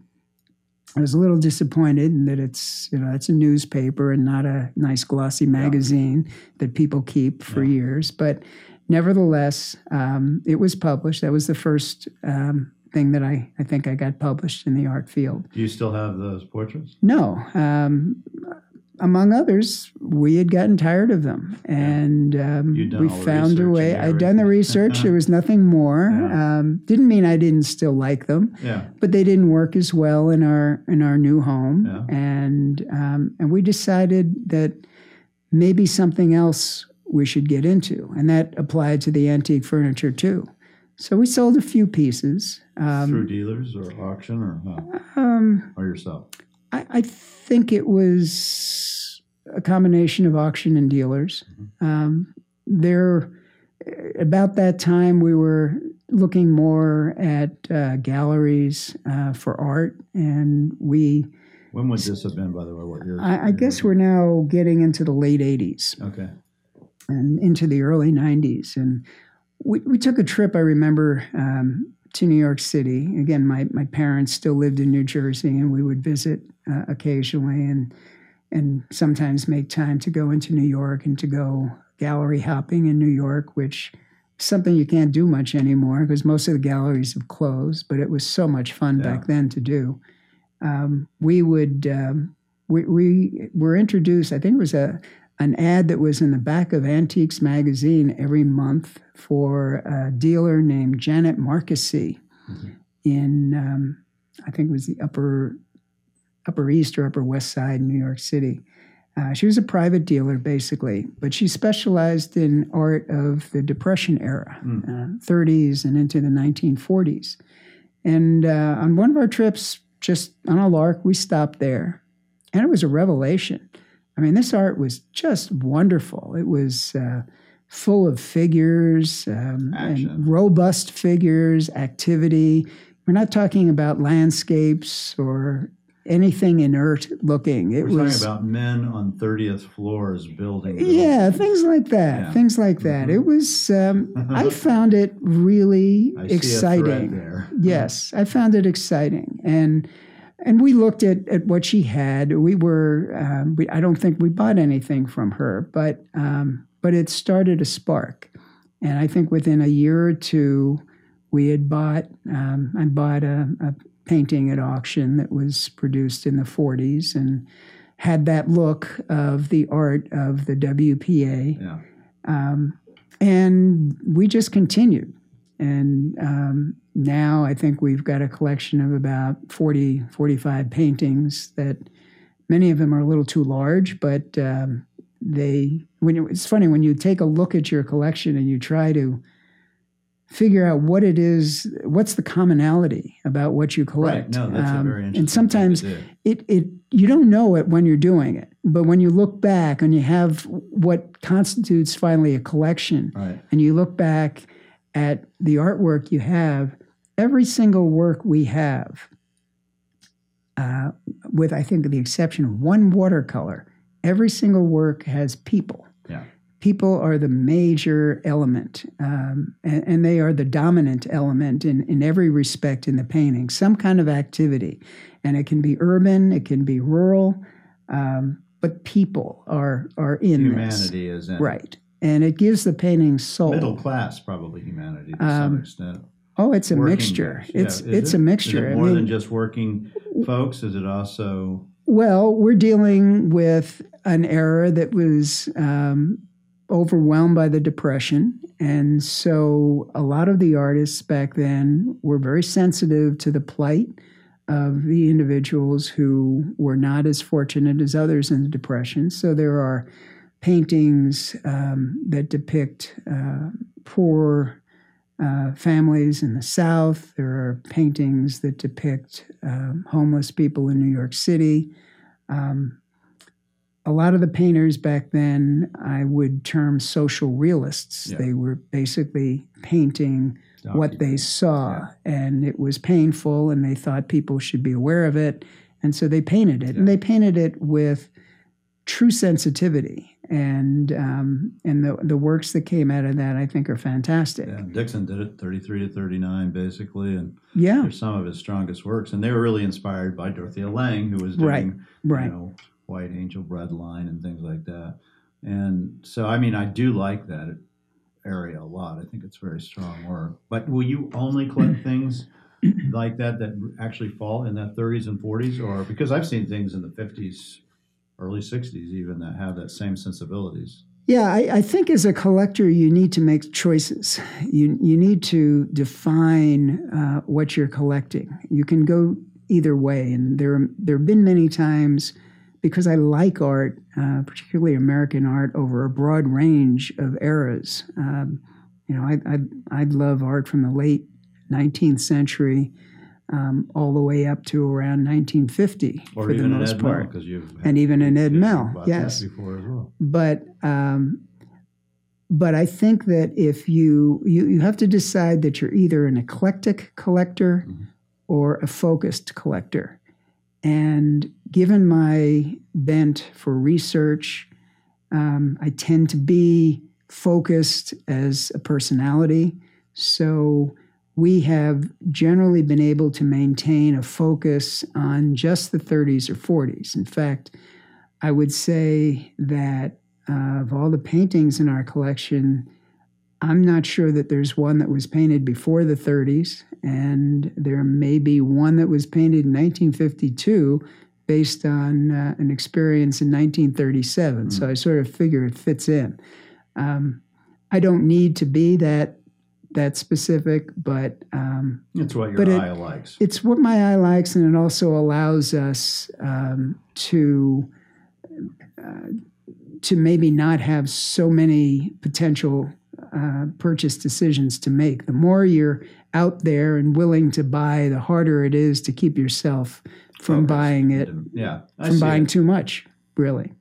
I was a little disappointed in that it's you know it's a newspaper and not a nice glossy magazine yeah. that people keep for yeah. years. But nevertheless, um, it was published. That was the first um, thing that I I think I got published in the art field. Do you still have those portraits? No. Um, among others, we had gotten tired of them, and um, we found a way. I'd done the research; there was nothing more. Yeah. Um, didn't mean I didn't still like them, yeah. but they didn't work as well in our in our new home, yeah. and um, and we decided that maybe something else we should get into, and that applied to the antique furniture too. So we sold a few pieces um, through dealers or auction or um, or yourself. I, I think it was a combination of auction and dealers. Mm-hmm. Um, there, about that time, we were looking more at uh, galleries uh, for art, and we. When would this have been, by the way? What year? I, I guess we're now getting into the late '80s. Okay. And into the early '90s, and we, we took a trip. I remember um, to New York City. Again, my, my parents still lived in New Jersey, and we would visit uh, occasionally and and sometimes make time to go into New York and to go gallery hopping in New York, which is something you can't do much anymore because most of the galleries have closed. But it was so much fun yeah. back then to do. Um, we would um, we, we were introduced. I think it was a an ad that was in the back of Antiques magazine every month for a dealer named Janet Marqusee mm-hmm. in um, I think it was the upper Upper East or Upper West Side, in New York City. Uh, she was a private dealer, basically, but she specialized in art of the Depression era, mm. uh, 30s and into the 1940s. And uh, on one of our trips, just on a lark, we stopped there. and it was a revelation. I mean, this art was just wonderful. It was uh, full of figures um, and robust figures, activity. We're not talking about landscapes or anything inert looking. It We're was talking about men on thirtieth floors building. Yeah, things like that. Yeah. Things like that. Mm-hmm. It was. Um, I found it really I exciting. yes, I found it exciting, and and we looked at at what she had. We were. Um, we, I don't think we bought anything from her, but um, but it started a spark, and I think within a year or two. We had bought. Um, I bought a, a painting at auction that was produced in the 40s and had that look of the art of the WPA. Yeah. Um, and we just continued. And um, now I think we've got a collection of about 40, 45 paintings that many of them are a little too large, but um, they, when you, it's funny, when you take a look at your collection and you try to figure out what it is, what's the commonality about what you collect. Right. No, that's um, very interesting. And sometimes it, it you don't know it when you're doing it, but when you look back and you have what constitutes finally a collection, right. and you look back at the artwork you have, every single work we have, uh, with I think the exception of one watercolor, every single work has people Yeah. people are the major element, um, and, and, they are the dominant element in, in every respect in the painting. Some kind of activity, and it can be urban, it can be rural, um, but people are are in humanity this. is in right, and it gives the painting soul. Middle class, probably humanity to um, some extent. Oh, it's a working mixture. It's it's it? a mixture. Is it more I mean, than just working folks? Is it also? Well, we're dealing with an era that was um, overwhelmed by the depression. And so a lot of the artists back then were very sensitive to the plight of the individuals who were not as fortunate as others in the depression. So there are paintings um, that depict uh, poor uh, families in the South. There are paintings that depict uh, homeless people in New York City. Um, a lot of the painters back then I would term social realists. Yeah. They were basically painting what they saw, yeah. and it was painful, and they thought people should be aware of it, and so they painted it, yeah. and they painted it with true sensitivity. And um, and the the works that came out of that I think are fantastic. Yeah, Dixon did it 33 to 39 basically, and yeah, they're some of his strongest works, and they were really inspired by Dorothea Lange, who was doing right, right. You know, White Angel Breadline and things like that. And so, I mean, I do like that area a lot. I think it's very strong work. But will you only collect things like that that actually fall in that 30s and 40s, or because I've seen things in the 50s, early 60s even that have that same sensibilities? Yeah, I, I, think as a collector, you need to make choices. You you need to define uh, what you're collecting. You can go either way, and there there have been many times because I like art, uh, particularly American art, over a broad range of eras. Um, you know, I, I, I love art from the late 19th century um, all the way up to around 1950 or for the most part. and even in Ed Mell, yes. Well. But um, but I think that if you, you you have to decide that you're either an eclectic collector mm-hmm. or a focused collector. And given my bent for research, um, I tend to be focused as a personality. So we have generally been able to maintain a focus on just the 30s or 40s. In fact, I would say that uh, of all the paintings in our collection, I'm not sure that there's one that was painted before the 30s, and there may be one that was painted in 1952 based on uh, an experience in 1937. Mm. So I sort of figure it fits in. Um, I don't need to be that that specific, but um, it's what your eye it, likes. It's what my eye likes, and it also allows us um, to uh, to maybe not have so many potential uh, purchase decisions to make. The more you're out there and willing to buy, the harder it is to keep yourself from focus. buying it, Yeah, I from buying it. too much, really.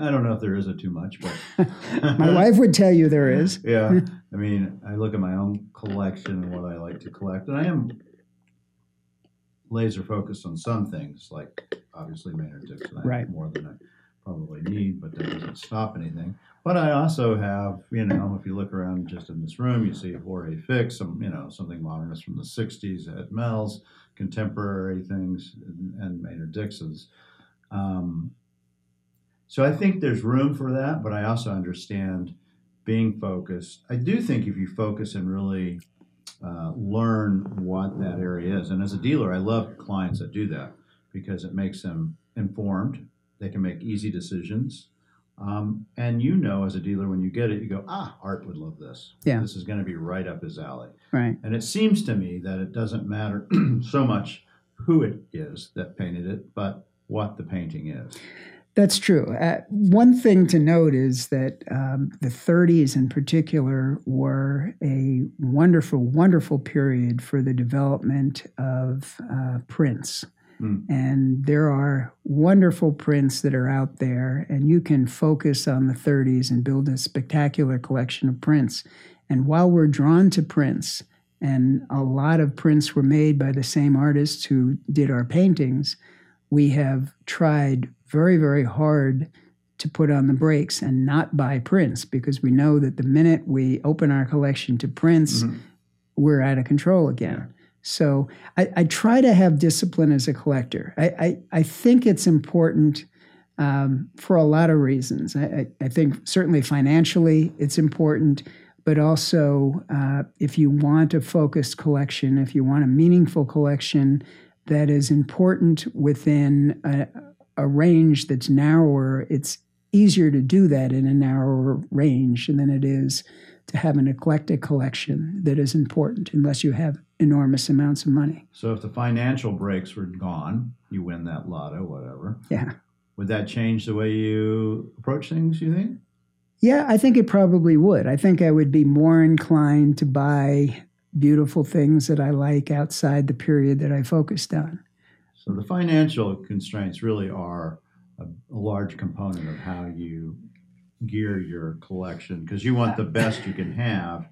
I don't know if there is a too much, but My wife would tell you there is. Yeah, I mean, I look at my own collection and what I like to collect, and I am laser focused on some things, like obviously Maynard Dixon. I Right. more than I probably need, but that doesn't stop anything. But I also have, you know, if you look around just in this room, you see Jorge Fick, some, you know, something modernist from the '60s, Ed Mell's, contemporary things, and, and Maynard Dixon's. Um, so I think there's room for that, but I also understand being focused. I do think if you focus and really uh, learn what that area is, and as a dealer, I love clients that do that because it makes them informed. They can make easy decisions. Um, and you know, as a dealer, when you get it, you go, ah, Art would love this. Yeah. This is going to be right up his alley. Right. And it seems to me that it doesn't matter so much who it is that painted it, but what the painting is. That's true. Uh, one thing to note is that um, the 30s in particular were a wonderful, wonderful period for the development of uh, prints. Mm. And there are wonderful prints that are out there, and you can focus on the 30s and build a spectacular collection of prints. And while we're drawn to prints, and a lot of prints were made by the same artists who did our paintings, we have tried very, very hard to put on the brakes and not buy prints because we know that the minute we open our collection to prints, Mhm. we're out of control again. So I, I try to have discipline as a collector. I, I, I think it's important um, for a lot of reasons. I, I, I think certainly financially it's important, but also uh, if you want a focused collection, if you want a meaningful collection that is important within a, a range that's narrower, it's easier to do that in a narrower range than it is to have an eclectic collection that is important unless you have enormous amounts of money. So if the financial brakes were gone, you win that lotto, whatever. Yeah. Would that change the way you approach things, you think? Yeah, I think it probably would. I think I would be more inclined to buy beautiful things that I like outside the period that I focused on. So the financial constraints really are a, a large component of how you gear your collection because you want the best you can have,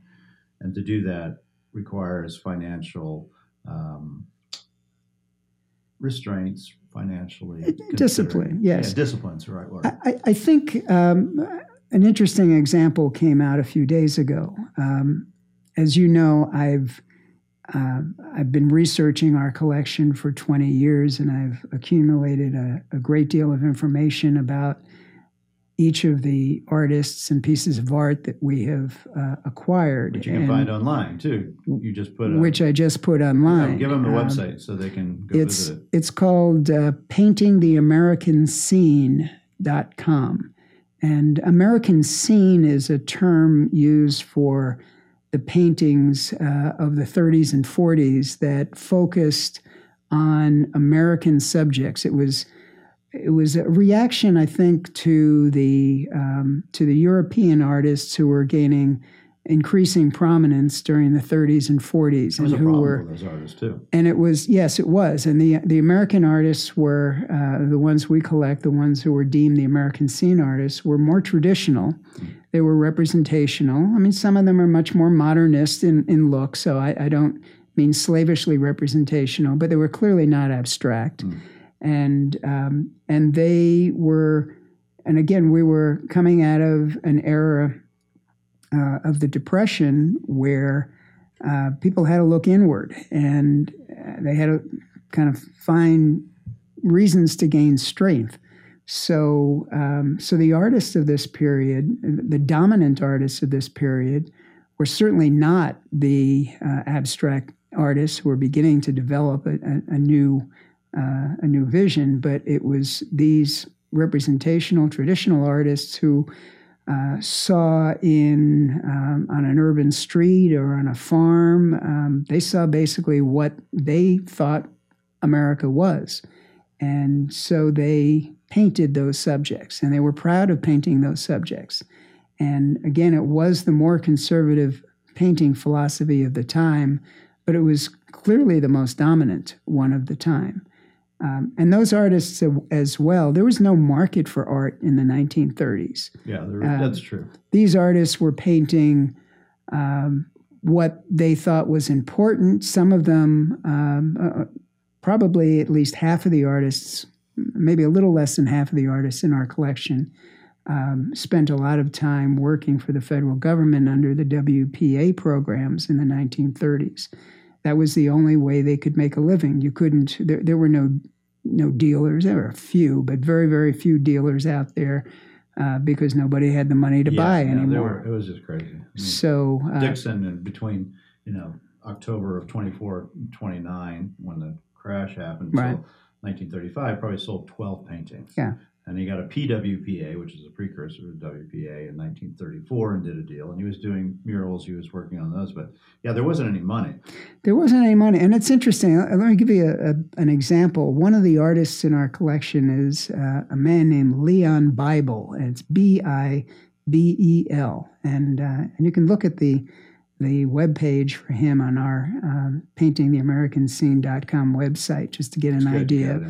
and to do that requires financial um, restraints, financially. Discipline, yes. Yeah, discipline's the right word. I, I- I think um, an interesting example came out a few days ago. Um, as you know, I've uh, I've been researching our collection for 20 years, and I've accumulated a, a great deal of information about each of the artists and pieces of art that we have uh, acquired, Which you can and find online too. You just put a, which I just put online. give them the Um, website so they can go it's visit it. it's called uh, paintingtheamericanscene.com and american scene is a term used for the paintings uh, of the 30s and 40s that focused on american subjects. It was it was a reaction i think to the um, to the european artists who were gaining increasing prominence during the 30s and 40s It was and who were those artists too. and it was yes, it was, and the the American artists were uh, the ones we collect, the ones who were deemed the American scene artists, were more traditional. They were representational. I mean, some of them are much more modernist in in look, so I, I don't mean slavishly representational, but they were clearly not abstract, and um, and they were, and again, we were coming out of an era uh, of the Depression where uh, people had to look inward and uh, they had to kind of find reasons to gain strength. So, um, so the artists of this period, the dominant artists of this period, were certainly not the uh, abstract artists who were beginning to develop a, a, a new uh, a new vision, but it was these representational traditional artists who uh, saw in um, on an urban street or on a farm. Um, they saw basically what they thought America was, and so they painted those subjects, and they were proud of painting those subjects. And again, it was the more conservative painting philosophy of the time, but it was clearly the most dominant one of the time. Um, and those artists as well, there was no market for art in the 1930s. Yeah, uh, that's true. These artists were painting um, what they thought was important. Some of them, um, uh, probably at least half of the artists, maybe a little less than half of the artists in our collection, um, spent a lot of time working for the federal government under the WPA programs in the 1930s. That was the only way they could make a living. You couldn't. There, there were no no dealers. There were a few, but very very few dealers out there uh, because nobody had the money to yeah, buy anymore. Were, it was just crazy. I mean, so uh, Dixon, and between you know October of 24, 29, when the crash happened, right. 1935, probably sold 12 paintings. Yeah and he got a PWPA, which is a precursor to WPA, in 1934, and did a deal. And he was doing murals. He was working on those, but yeah, there wasn't any money. There wasn't any money, and it's interesting. Let me give you a, a, an example. One of the artists in our collection is uh, a man named Leon Bibel, and it's B I B E L, and uh, and you can look at the the web page for him on our um, paintingtheamericanscene.com website just to get an idea of,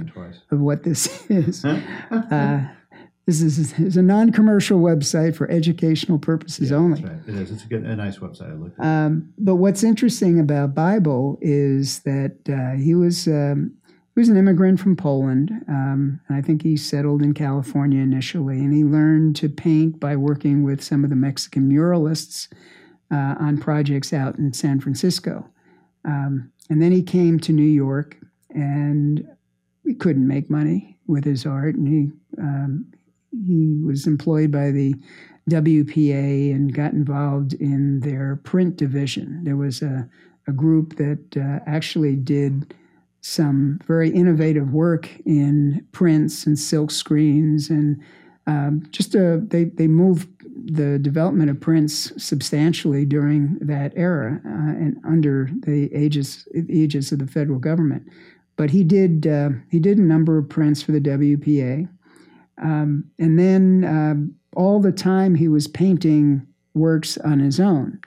of, what this is. uh, this is, is a non-commercial website for educational purposes yeah, only. Right. It is. It's a, good, a nice website. I looked. Um, but what's interesting about Bibel is that uh, he was um, he was an immigrant from Poland, um, and I think he settled in California initially, and he learned to paint by working with some of the Mexican muralists uh, on projects out in San Francisco. Um, and then he came to New York and he couldn't make money with his art. And he, um, he was employed by the WPA and got involved in their print division. There was a, a group that uh, actually did some very innovative work in prints and silk screens and um, just a, they, they moved the development of prints substantially during that era uh, and under the aegis, aegis of the federal government. But he did uh, he did a number of prints for the WPA, um, and then uh, all the time he was painting works on his own.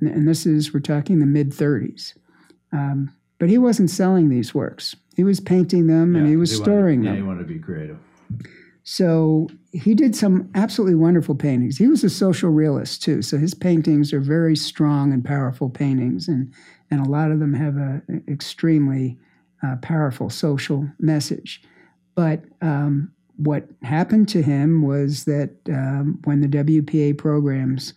And this is we're talking the mid 30s. Um, but he wasn't selling these works. He was painting them yeah, and he was storing wanted, them. Yeah, he wanted to be creative. So he did some absolutely wonderful paintings. He was a social realist too, so his paintings are very strong and powerful paintings, and and a lot of them have a extremely uh, powerful social message. But um, what happened to him was that um, when the WPA programs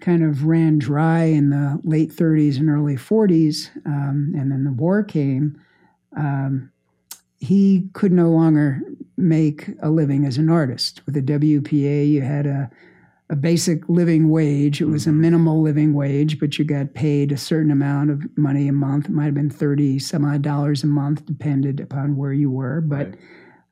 kind of ran dry in the late 30s and early 40s, um, and then the war came, um, he could no longer make a living as an artist. With the WPA, you had a, a basic living wage. It was a mm-hmm. minimal living wage, but you got paid a certain amount of money a month. It might have been 30 some odd dollars a month, depended upon where you were. But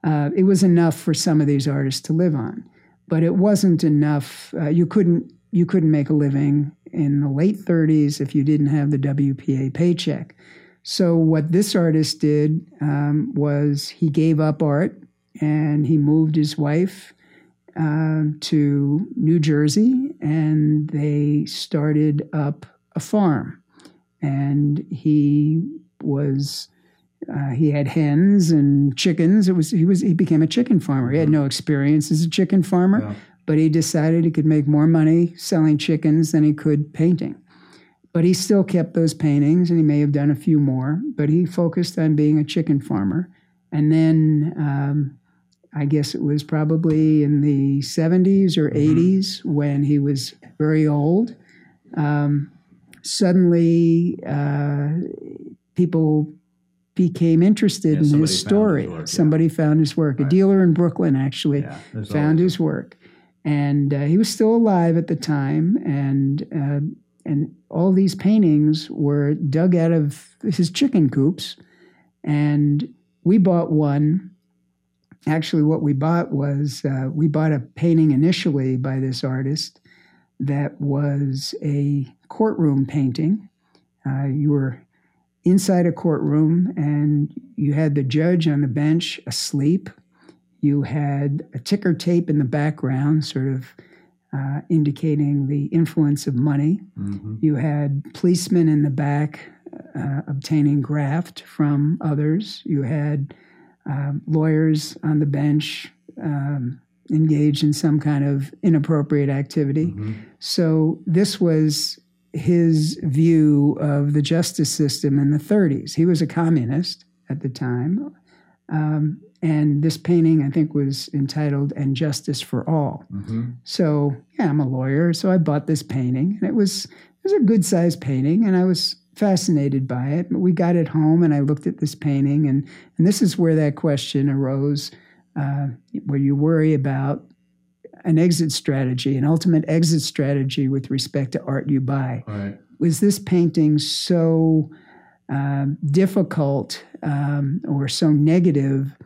right. uh, it was enough for some of these artists to live on. But it wasn't enough. Uh, you couldn't you couldn't make a living in the late 30s if you didn't have the WPA paycheck. So, what this artist did um, was he gave up art and he moved his wife uh, to New Jersey and they started up a farm. And he was. Uh, he had hens and chickens. It was he was he became a chicken farmer. He had no experience as a chicken farmer, yeah. but he decided he could make more money selling chickens than he could painting. But he still kept those paintings, and he may have done a few more. But he focused on being a chicken farmer. And then um, I guess it was probably in the 70s or mm-hmm. 80s when he was very old. Um, suddenly, uh, people became interested yeah, in his story. His work, somebody yeah. found his work. Right. A dealer in Brooklyn actually yeah, found his work. And uh, he was still alive at the time. And uh, and all these paintings were dug out of his chicken coops. And we bought one. Actually, what we bought was uh, we bought a painting initially by this artist that was a courtroom painting. Uh, you were inside a courtroom and you had the judge on the bench asleep. You had a ticker tape in the background, sort of uh, indicating the influence of money. Mm-hmm. You had policemen in the back uh, obtaining graft from others. You had um, lawyers on the bench um, engaged in some kind of inappropriate activity. Mm-hmm. So this was his view of the justice system in the 30s. He was a communist at the time. Um, and this painting, I think, was entitled And Justice for All. Mm-hmm. So, yeah, I'm a lawyer. So I bought this painting. And it was, it was a good sized painting. And I was fascinated by it. But We got it home and I looked at this painting. And, and this is where that question arose uh, where you worry about an exit strategy, an ultimate exit strategy with respect to art you buy. Right. Was this painting so um, difficult um, or so negative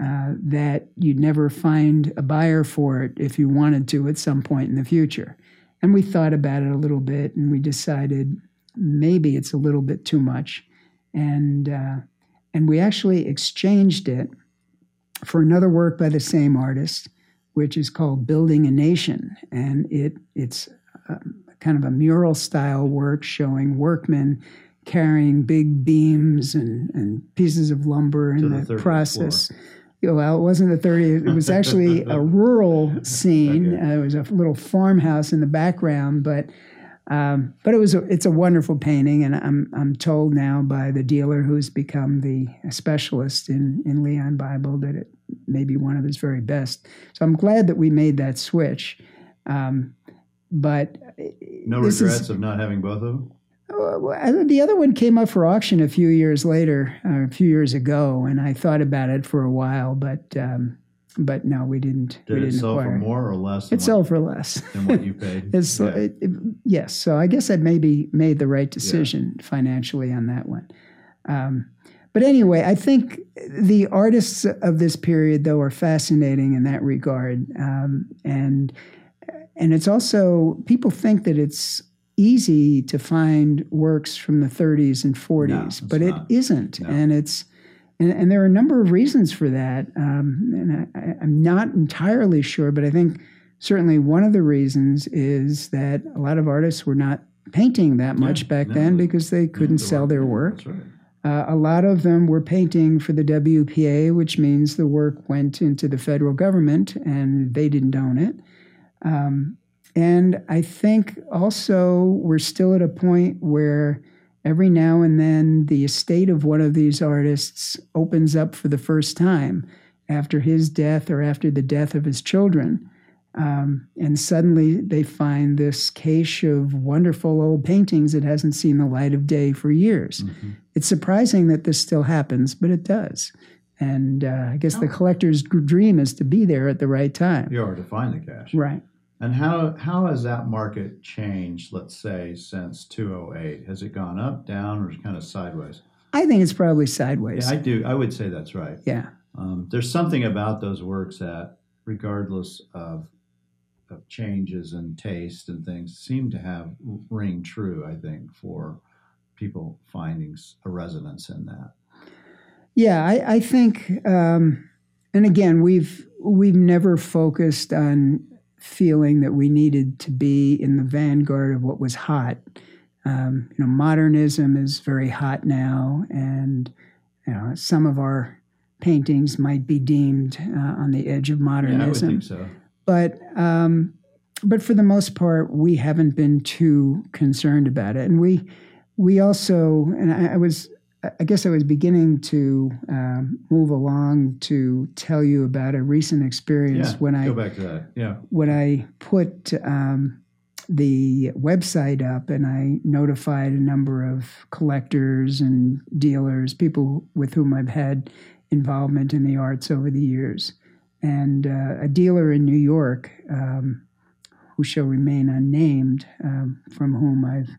uh, that you'd never find a buyer for it if you wanted to at some point in the future? And we thought about it a little bit and we decided maybe it's a little bit too much. And, uh, and we actually exchanged it for another work by the same artist which is called Building a Nation. And it, it's a, kind of a mural style work showing workmen carrying big beams and, and pieces of lumber in the, the process. Well, it wasn't the 30th. It was actually a rural scene. Okay. Uh, it was a little farmhouse in the background, but um, but it was a, it's a wonderful painting, and I'm I'm told now by the dealer who's become the specialist in in Leon Bibel that it may be one of his very best. So I'm glad that we made that switch. Um, but no regrets is, of not having both of them. The other one came up for auction a few years later, uh, a few years ago, and I thought about it for a while, but um, but no, we didn't. Did we didn't it sell acquire. for more or less? It sold for less than what you paid. it's, yeah. it, it, yes, so I guess I maybe made the right decision yeah. financially on that one. Um, but anyway, I think the artists of this period, though, are fascinating in that regard, um, and and it's also people think that it's easy to find works from the 30s and 40s, no, but not. it isn't, no. and it's and, and, there are a number of reasons for that. Um, and I, am not entirely sure, but I think certainly one of the reasons is that a lot of artists were not painting that much yeah, back no, then because they couldn't sell their work. Right. Uh, a lot of them were painting for the WPA, which means the work went into the federal government and they didn't own it. Um, and I think also we're still at a point where every now and then the estate of one of these artists opens up for the first time after his death or after the death of his children. Um, and suddenly they find this cache of wonderful old paintings that hasn't seen the light of day for years. Mm-hmm. It's surprising that this still happens, but it does. And uh, I guess oh. the collector's dream is to be there at the right time. You are to find the cache. Right. And how how has that market changed, let's say, since 208? Has it gone up, down, or kind of sideways? I think it's probably sideways. Yeah, I do. I would say that's right. Yeah. Um, there's something about those works that, regardless of of changes in taste and things, seem to have ring true. I think for people finding a resonance in that. Yeah, I, I think, um, and again, we've we've never focused on feeling that we needed to be in the vanguard of what was hot. Um, you know, modernism is very hot now, and you know, some of our paintings might be deemed uh, on the edge of modernism. Yeah, I would think so. But um, but for the most part, we haven't been too concerned about it, and we we also and I, I was I guess I was beginning to um, move along to tell you about a recent experience yeah, when I go back to that. Yeah, when I put um, the website up and I notified a number of collectors and dealers, people with whom I've had involvement in the arts over the years, and uh, a dealer in New York um, who shall remain unnamed, um, from whom I've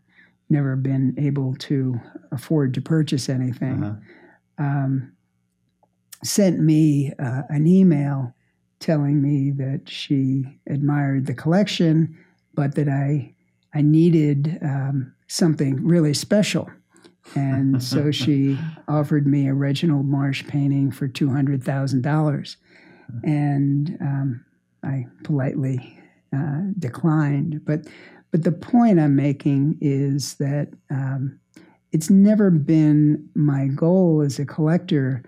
never been able to afford to purchase anything, uh-huh. um, sent me uh, an email telling me that she admired the collection, but that I I needed um, something really special. And so she offered me a Reginald Marsh painting for two hundred thousand dollars, and um, I politely uh, declined. But but the point I'm making is that um, it's never been my goal as a collector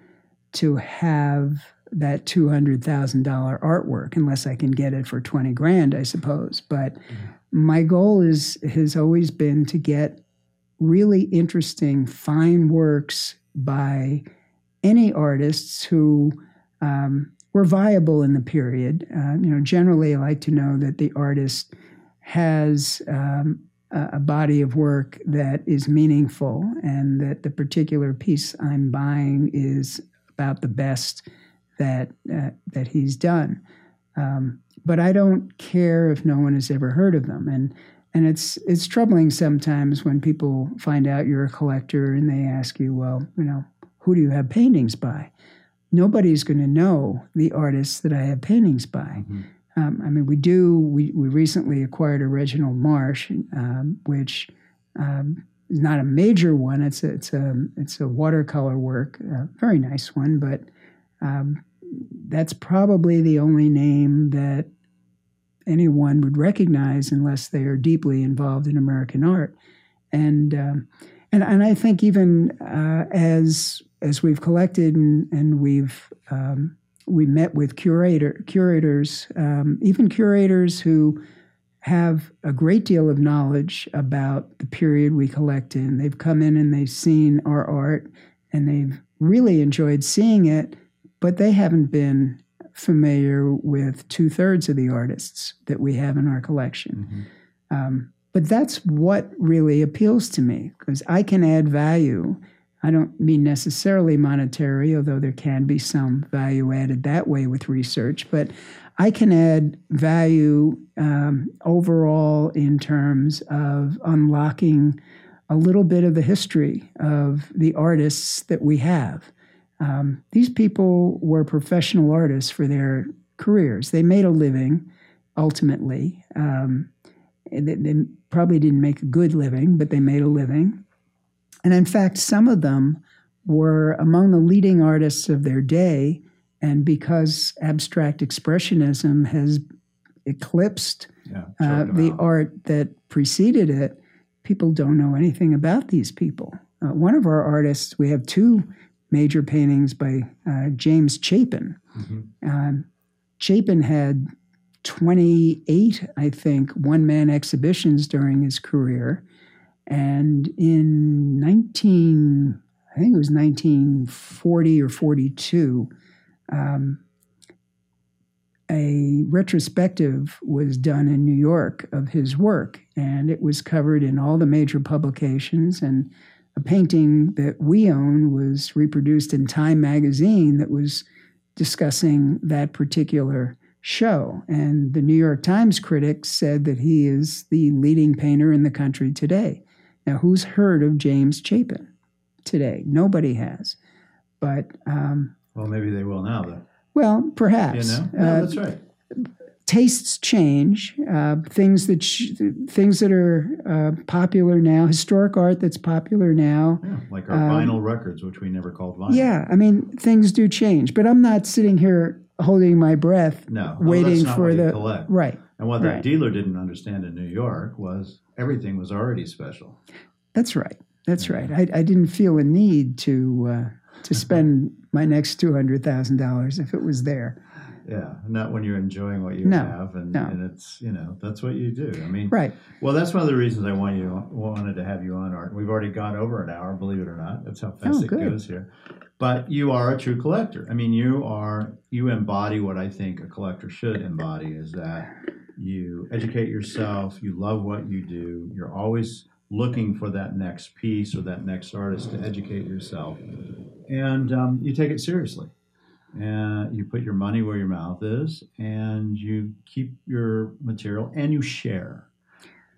to have that $200,000 artwork unless I can get it for 20 grand, I suppose. But mm-hmm. my goal is has always been to get really interesting, fine works by any artists who um, were viable in the period. Uh, you know, generally, I like to know that the artist has um, a, body of work that is meaningful, and that the particular piece I'm buying is about the best that uh, that he's done. Um, but I don't care if no one has ever heard of them, and and it's it's troubling sometimes when people find out you're a collector and they ask you, well, you know, who do you have paintings by? Nobody's going to know the artists that I have paintings by. Mm-hmm. Um, I mean, we do. We, we recently acquired a Reginald Marsh, um, which um, is not a major one. It's a, it's a it's a watercolor work, a very nice one, but um, that's probably the only name that anyone would recognize unless they are deeply involved in American art. And um, and and I think even uh, as as we've collected and, and we've um, we met with curator curators, um, even curators who have a great deal of knowledge about the period we collect in. They've come in and they've seen our art and they've really enjoyed seeing it, but they haven't been familiar with two thirds of the artists that we have in our collection. Mm-hmm. Um, but that's what really appeals to me because I can add value. I don't mean necessarily monetary, although there can be some value added that way with research, but I can add value um, overall in terms of unlocking a little bit of the history of the artists that we have. Um, these people were professional artists for their careers. They made a living ultimately. Um, they, they, probably didn't make a good living, but they made a living. And in fact, some of them were among the leading artists of their day. And because abstract expressionism has eclipsed yeah, uh, the out. art that preceded it, people don't know anything about these people. Uh, one of our artists, we have two major paintings by uh, James Chapin. Mm-hmm. Um, Chapin had 28, I think, one man exhibitions during his career. And in 19, I think it was 1940 or 42, um, a retrospective was done in New York of his work, and it was covered in all the major publications. And a painting that we own was reproduced in Time magazine that was discussing that particular show. And the New York Times critics said that he is the leading painter in the country today. Now, who's heard of James Chapin today? Nobody has. But um, well, maybe they will now, though. Well, perhaps. You know? Yeah, uh, that's right tastes change. Uh, things that sh- things that are uh, popular now, historic art that's popular now, yeah, like our um, vinyl records, which we never called vinyl. Yeah, I mean things do change, but I'm not sitting here holding my breath, no, waiting for the right. And what right. dealer didn't understand in New York was everything was already special. That's right. That's yeah. right. I, I, didn't feel a need to uh, to spend my next two hundred thousand dollars if it was there yeah not when you're enjoying what you no, have and, no. and it's you know that's what you do i mean right well that's one of the reasons i want you wanted to have you on art we've already gone over an hour believe it or not that's how fast oh, it goes here but you are a true collector i mean you are you embody what i think a collector should embody is that you educate yourself you love what you do you're always looking for that next piece or that next artist to educate yourself. And um, you take it seriously. And you put your money where your mouth is and you keep your material and you share.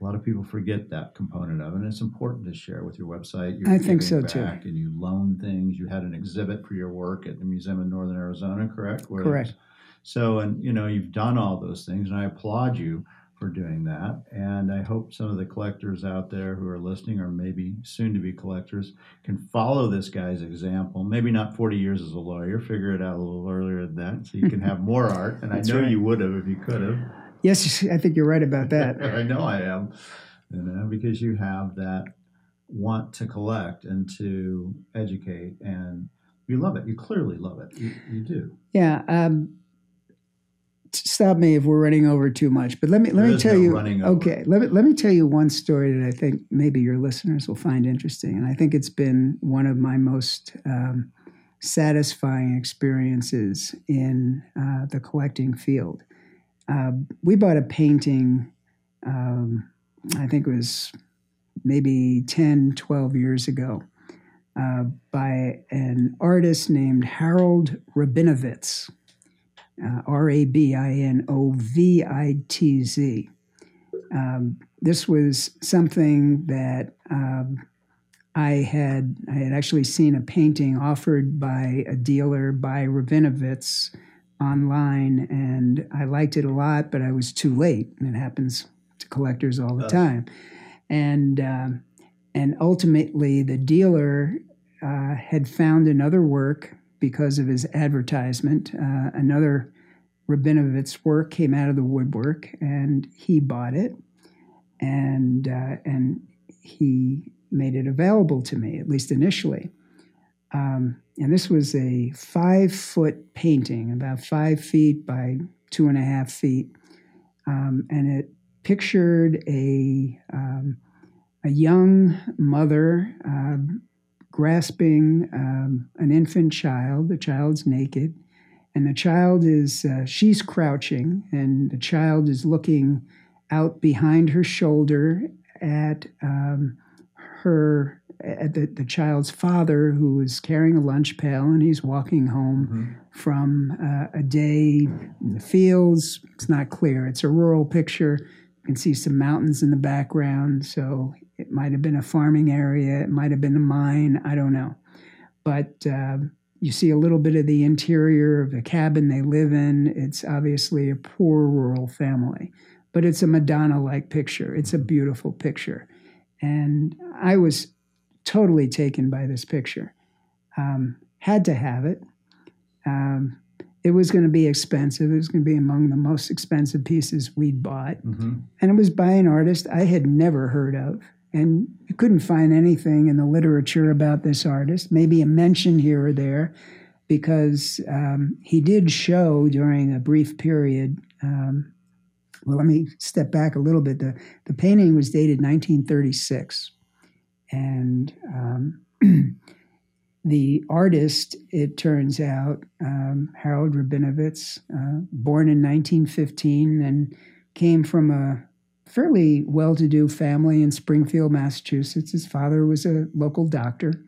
A lot of people forget that component of it and it's important to share with your website You're i think so too. and you loan things. You had an exhibit for your work at the museum of northern arizona correct? Where correct so and you know you've done all those things and i applaud you for doing that. And I hope some of the collectors out there who are listening, or maybe soon to be collectors, can follow this guy's example. Maybe not 40 years as a lawyer, figure it out a little earlier than that so you can have more art. And I know right. you would have if you could have. Yes, I think you're right about that. I know I am. You know, because you have that want to collect and to educate and You love it. You clearly love it. You, you do. Yeah. Um, stop me if we're running over too much, but let me let There me tell no you. Okay, let me let me tell you one story that I think maybe your listeners will find interesting, and I think it's been one of my most um, satisfying experiences in uh, the collecting field. Uh, we bought a painting. Um, I think it was maybe 10, 12 years ago uh, by an artist named Harold Rabinovitz, uh, R A B I N O V I T Z. Um, this was something that um, I had I had actually seen a painting offered by a dealer by Rabinovitz online, and I liked it a lot, but I was too late. And it happens to collectors all the time, and um, and ultimately the dealer uh, had found another work because of his advertisement. Uh, another Rabinovitz work came out of the woodwork, and he bought it, and uh, and he made it available to me, at least initially. Um, and this was a five foot painting, about five feet by two and a half feet, um, and it pictured a um, a young mother um, grasping um, an infant child. The child's naked, and the child is uh, she's crouching, and the child is looking out behind her shoulder at um, her at the, the child's father who is carrying a lunch pail and he's walking home Mhm. from uh, a day in the fields it's not clear it's a rural picture you can see some mountains in the background so it might have been a farming area it might have been a mine i don't know but uh, you see a little bit of the interior of the cabin they live in it's obviously a poor rural family but it's a madonna like picture it's a beautiful picture and I was totally taken by this picture. Um, had to have it. Um, it was going to be expensive. It was going to be among the most expensive pieces we'd bought. Mhm. And it was by an artist I had never heard of. And you couldn't find anything in the literature about this artist, maybe a mention here or there, because um, he did show during a brief period. Um, well, let me step back a little bit. The, the painting was dated 1936. And um, the artist, it turns out, um, Harold Rabinovitz, uh, born in 1915 and came from a fairly well to do family in Springfield, Massachusetts. His father was a local doctor.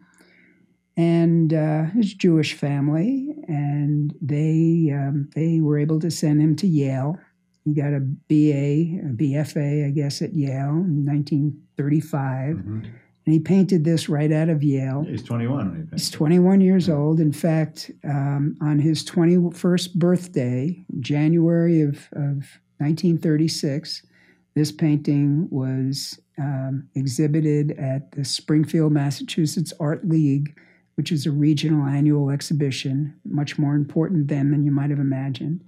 And uh, his Jewish family, and they um, they were able to send him to Yale. He got a BA, a BFA, I guess, at Yale in 1935. Mhm. And he painted this right out of Yale. He's 21 when he He's 21 years old. In fact, um, on his 21st birthday, January of, of 1936, this painting was um, exhibited at the Springfield, Massachusetts Art League, which is a regional annual exhibition, much more important then than you might have imagined.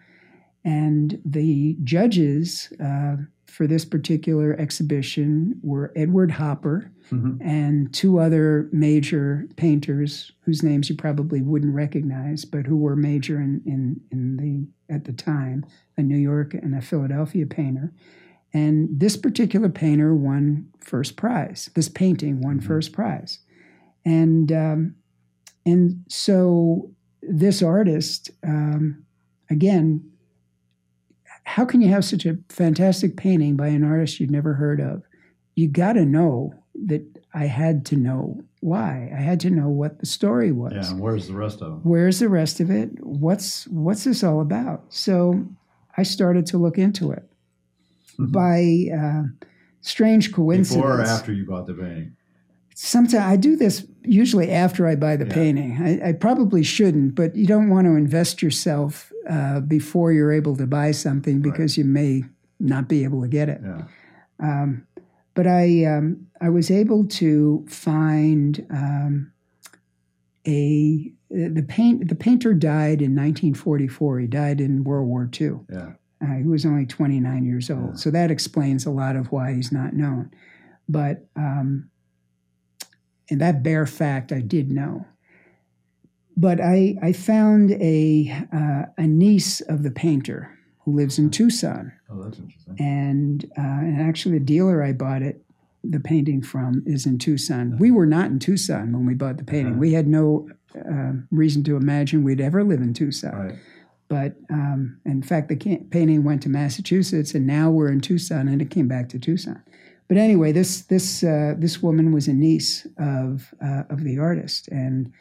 And the judges uh, for this particular exhibition were Edward Hopper, Mhm. and two other major painters whose names you probably wouldn't recognize, but who were major in, in, in the at the time, a New York and a Philadelphia painter. And this particular painter won first prize. This painting won Mhm. first prize, and um, and so this artist, um, again, how can you have such a fantastic painting by an artist you'd never heard of? You got to know that I had to know why. I had to know what the story was. Yeah, and where's the rest of them? Where's the rest of it? What's what's this all about? So I started to look into it. Mhm. By uh, strange coincidence, Before or after you bought the painting? sometimes I do this usually after I buy the Yeah. painting. I, I probably shouldn't, but you don't want to invest yourself uh, before you're able to buy something because you may not be able to get it. Yeah. Um, but I um, I was able to find um, a the paint the painter died in 1944. He died in World War II. Yeah. Uh, he was only 29 years old, Yeah. so that explains a lot of why he's not known. But um, and that bare fact I did know. but I, I found a, uh, a niece of the painter who lives in Tucson. Oh, that's interesting. And, uh, and actually, the dealer I bought it, the painting from, is in Tucson. We were not in Tucson when we bought the painting. Uh-huh. We had no uh, reason to imagine we'd ever live in Tucson. Right. But um, in fact, the painting went to Massachusetts, and now we're in Tucson, and it came back to Tucson. But anyway, this this uh, this woman was a niece of uh, of the artist, and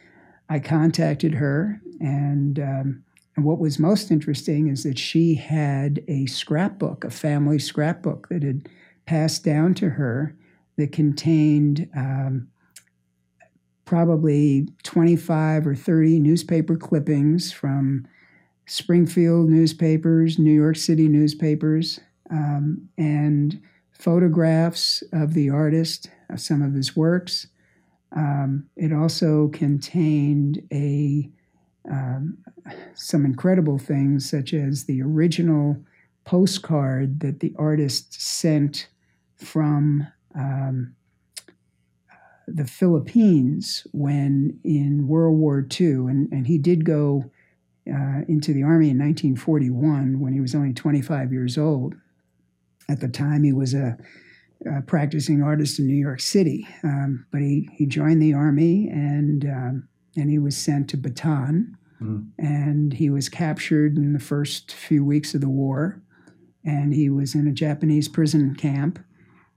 I contacted her. And um, and what was most interesting is that she had a scrapbook, a family scrapbook that had passed down to her that contained. Um, probably 25 or 30 newspaper clippings from Springfield newspapers, New York City newspapers, um, and photographs of the artist, of some of his works. Um, it also contained a um, some incredible things, such as the original postcard that the artist sent from um, the Philippines when in World War II, and, and he did go uh, into the army in 1941 when he was only 25 years old. At the time, he was a, a practicing artist in New York City, um, but he, he joined the army and um, and he was sent to Bataan, Mm. and he was captured in the first few weeks of the war, and he was in a Japanese prison camp,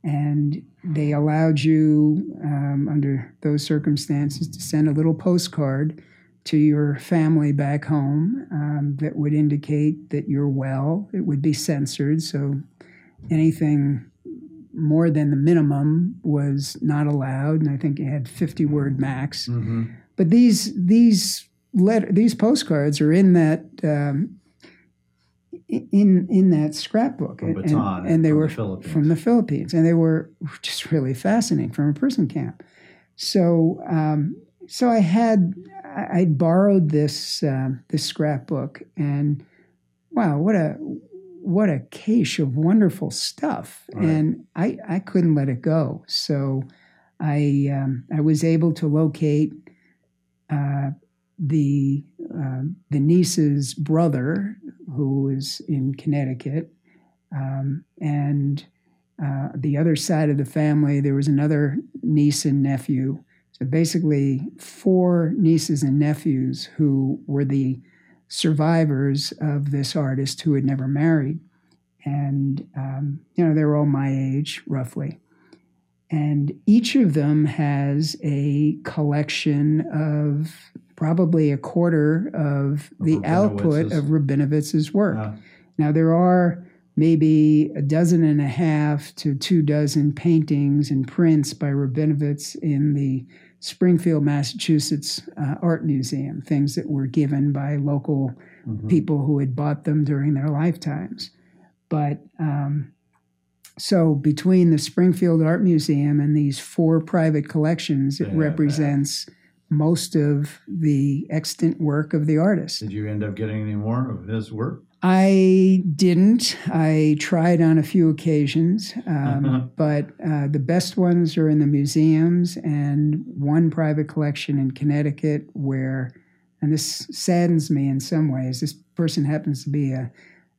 and they allowed you um, under those circumstances to send a little postcard to your family back home um, that would indicate that you're well. It would be censored, so anything more than the minimum was not allowed, and I think it had 50 word max. Mm-hmm. But these these letter these postcards are in that um, in in that scrapbook, and, and they from were the Philippines. from the Philippines, and they were just really fascinating from a prison camp. So um, so I had I I'd borrowed this um, this scrapbook, and wow, what a what a cache of wonderful stuff, Right. and I I couldn't let it go. So I um, I was able to locate uh, the um the niece's brother, who was in Connecticut, um, and uh, the other side of the family there was another niece and nephew. Basically, four nieces and nephews who were the survivors of this artist who had never married, and um, you know they were all my age roughly. And each of them has a collection of probably a quarter of the output of Rabinovitz's work. Uh, Now, there are maybe a dozen and a half to two dozen paintings and prints by Rabinowitz in the Springfield, Massachusetts uh, Art Museum, things that were given by local mhm. people who had bought them during their lifetimes. But um, so between the Springfield Art Museum and these four private collections, it Yeah, represents most of the extant work of the artist. Did you end up getting any more of his work? I didn't. I tried on a few occasions, um, but uh, the best ones are in the museums and one private collection in Connecticut where, and this saddens me in some ways, this person happens to be a,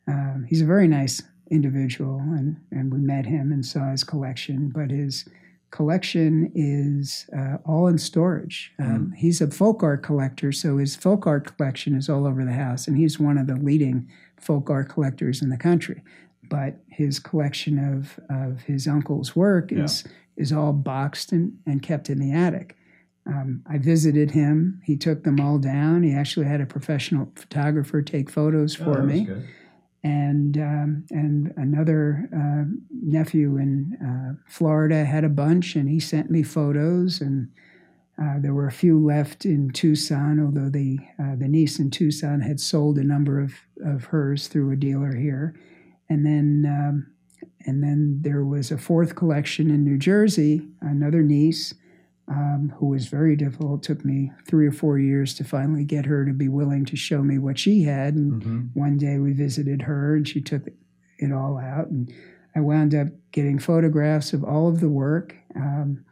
um, he's a very nice individual and, and we met him and saw his collection, but his collection is uh, all in storage. Um, He's a folk art collector, so his folk art collection is all over the house, and he's one of the leading folk art collectors in the country. But his collection of, of his uncle's work is is all boxed and, and kept in the attic. Um, I visited him. He took them all down. He actually had a professional photographer take photos Oh, for was me good. and um, and another uh, nephew in uh, Florida had a bunch, and he sent me photos, and uh, there were a few left in Tucson, although the uh, the niece in Tucson had sold a number of of hers through a dealer here, and then. Um, and then there was a fourth collection in New Jersey, another niece um, who was very difficult. It took me three or four years to finally get her to be willing to show me what she had. And Mhm. one day we visited her and she took it all out and i wound up getting photographs of all of the work um,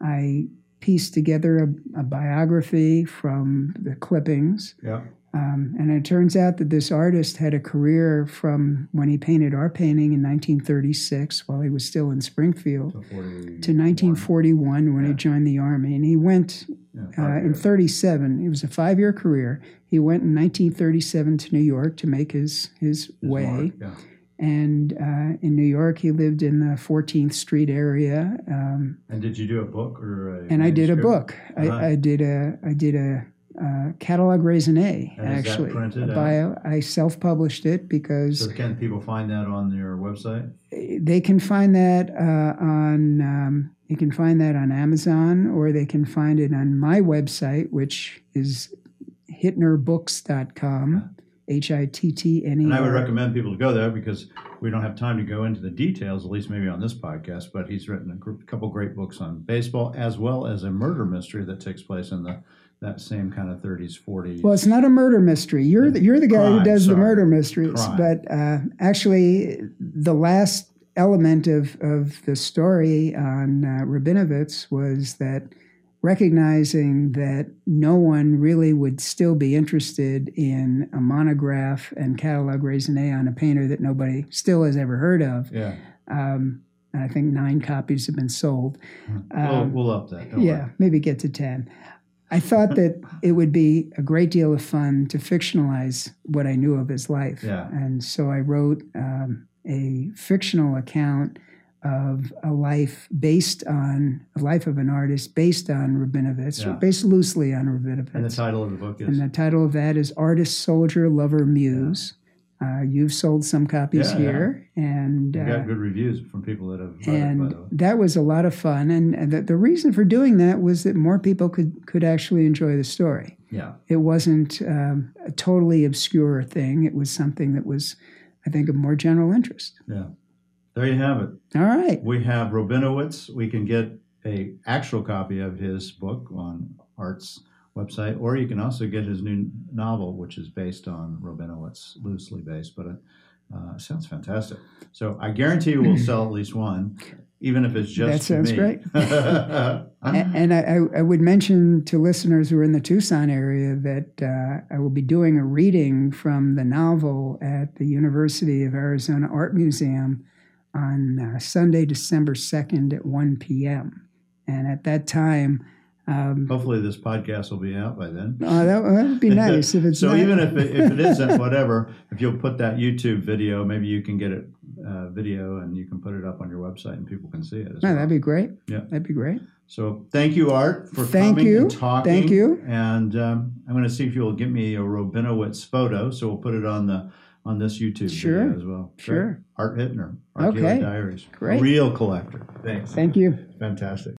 i pieced together a, a biography from the clippings. Yeah. Um, and it turns out that this artist had a career from when he painted our painting in 1936 while he was still in Springfield 40 to 1941 when Yeah. he joined the Army. And he went yeah, uh, in 37. It was a five year career. He went in 1937 to New York to make his, his, His way. mark, Yeah. And uh, in New York, he lived in the 14th Street area. Um, And did you do a book or a and I did a book. Uh-huh. I, I did a I did a uh, catalog raisonné And actually. bio. I self published it because So can people find that on your website? they can find that uh, on um, you can find that on Amazon or they can find it on my website, which is hittnerbooks.com. H I T T N E And I would recommend people to go there because we don't have time to go into the details, at least maybe on this podcast. But he's written a gr- couple great books on baseball, as well as a murder mystery that takes place in the that same kind of 30s, 40s. Well, it's not a murder mystery. You're the, you're the guy who Crime, does the murder mysteries. Crime. But uh, actually, the last element of, of the story on uh, Rabinovitz was that recognizing that no one really would still be interested in a monograph and catalog raisonné on a painter that nobody still has ever heard of. yeah, Um, and I think nine copies have been sold. we'll, Um, we'll up that. don't yeah, worry. maybe get to 10. I thought that it would be a great deal of fun to fictionalize what I knew of his life. Yeah. And so I wrote um, a fictional account of a life based on a life of an artist based on Rabinovitz, Yeah. or based loosely on Rabinovitz. And the title of the book is And the title of that is Artist, Soldier, Lover, Muse. Uh, you've sold some copies Yeah, yeah. here. And uh, got good reviews from people that have it, and way. that was a lot of fun. And and the, the reason for doing that was that more people could could actually enjoy the story. Yeah, It wasn't um, a totally obscure thing. It was something that was, I think, of more general interest. yeah. There you have it. All right. We have Robinowitz. We can get a actual copy of his book on Art's website, or you can also get his new novel, which is based on Robinowitz, loosely based, but it uh, sounds fantastic. So I guarantee you we'll sell at least one, even if it's just That sounds me. great. And I, I- I would mention to listeners who are in the Tucson area that uh, I will be doing a reading from the novel at the University of Arizona Art Museum on uh, Sunday, December 2nd at 1 p.m. And at that time, um, Hopefully, this podcast will be out by then. oh, that, that would be nice if it's so not- even if it, if it isn't, whatever, if you'll put that YouTube video, maybe you can get it uh, video and you can put it up on your website and people can see it. Oh, well. that'd be great. Yeah. That'd be great. So thank you, Art, for Thank coming you. and talking. Thank you. And um, I'm going to see if you'll give me a Robinowitz photo, so we'll put it on the on this YouTube Sure. video as well. Sure. Art Hittner, Art Okay. Diaries, Great. real collector. Thanks. Thank you. Fantastic.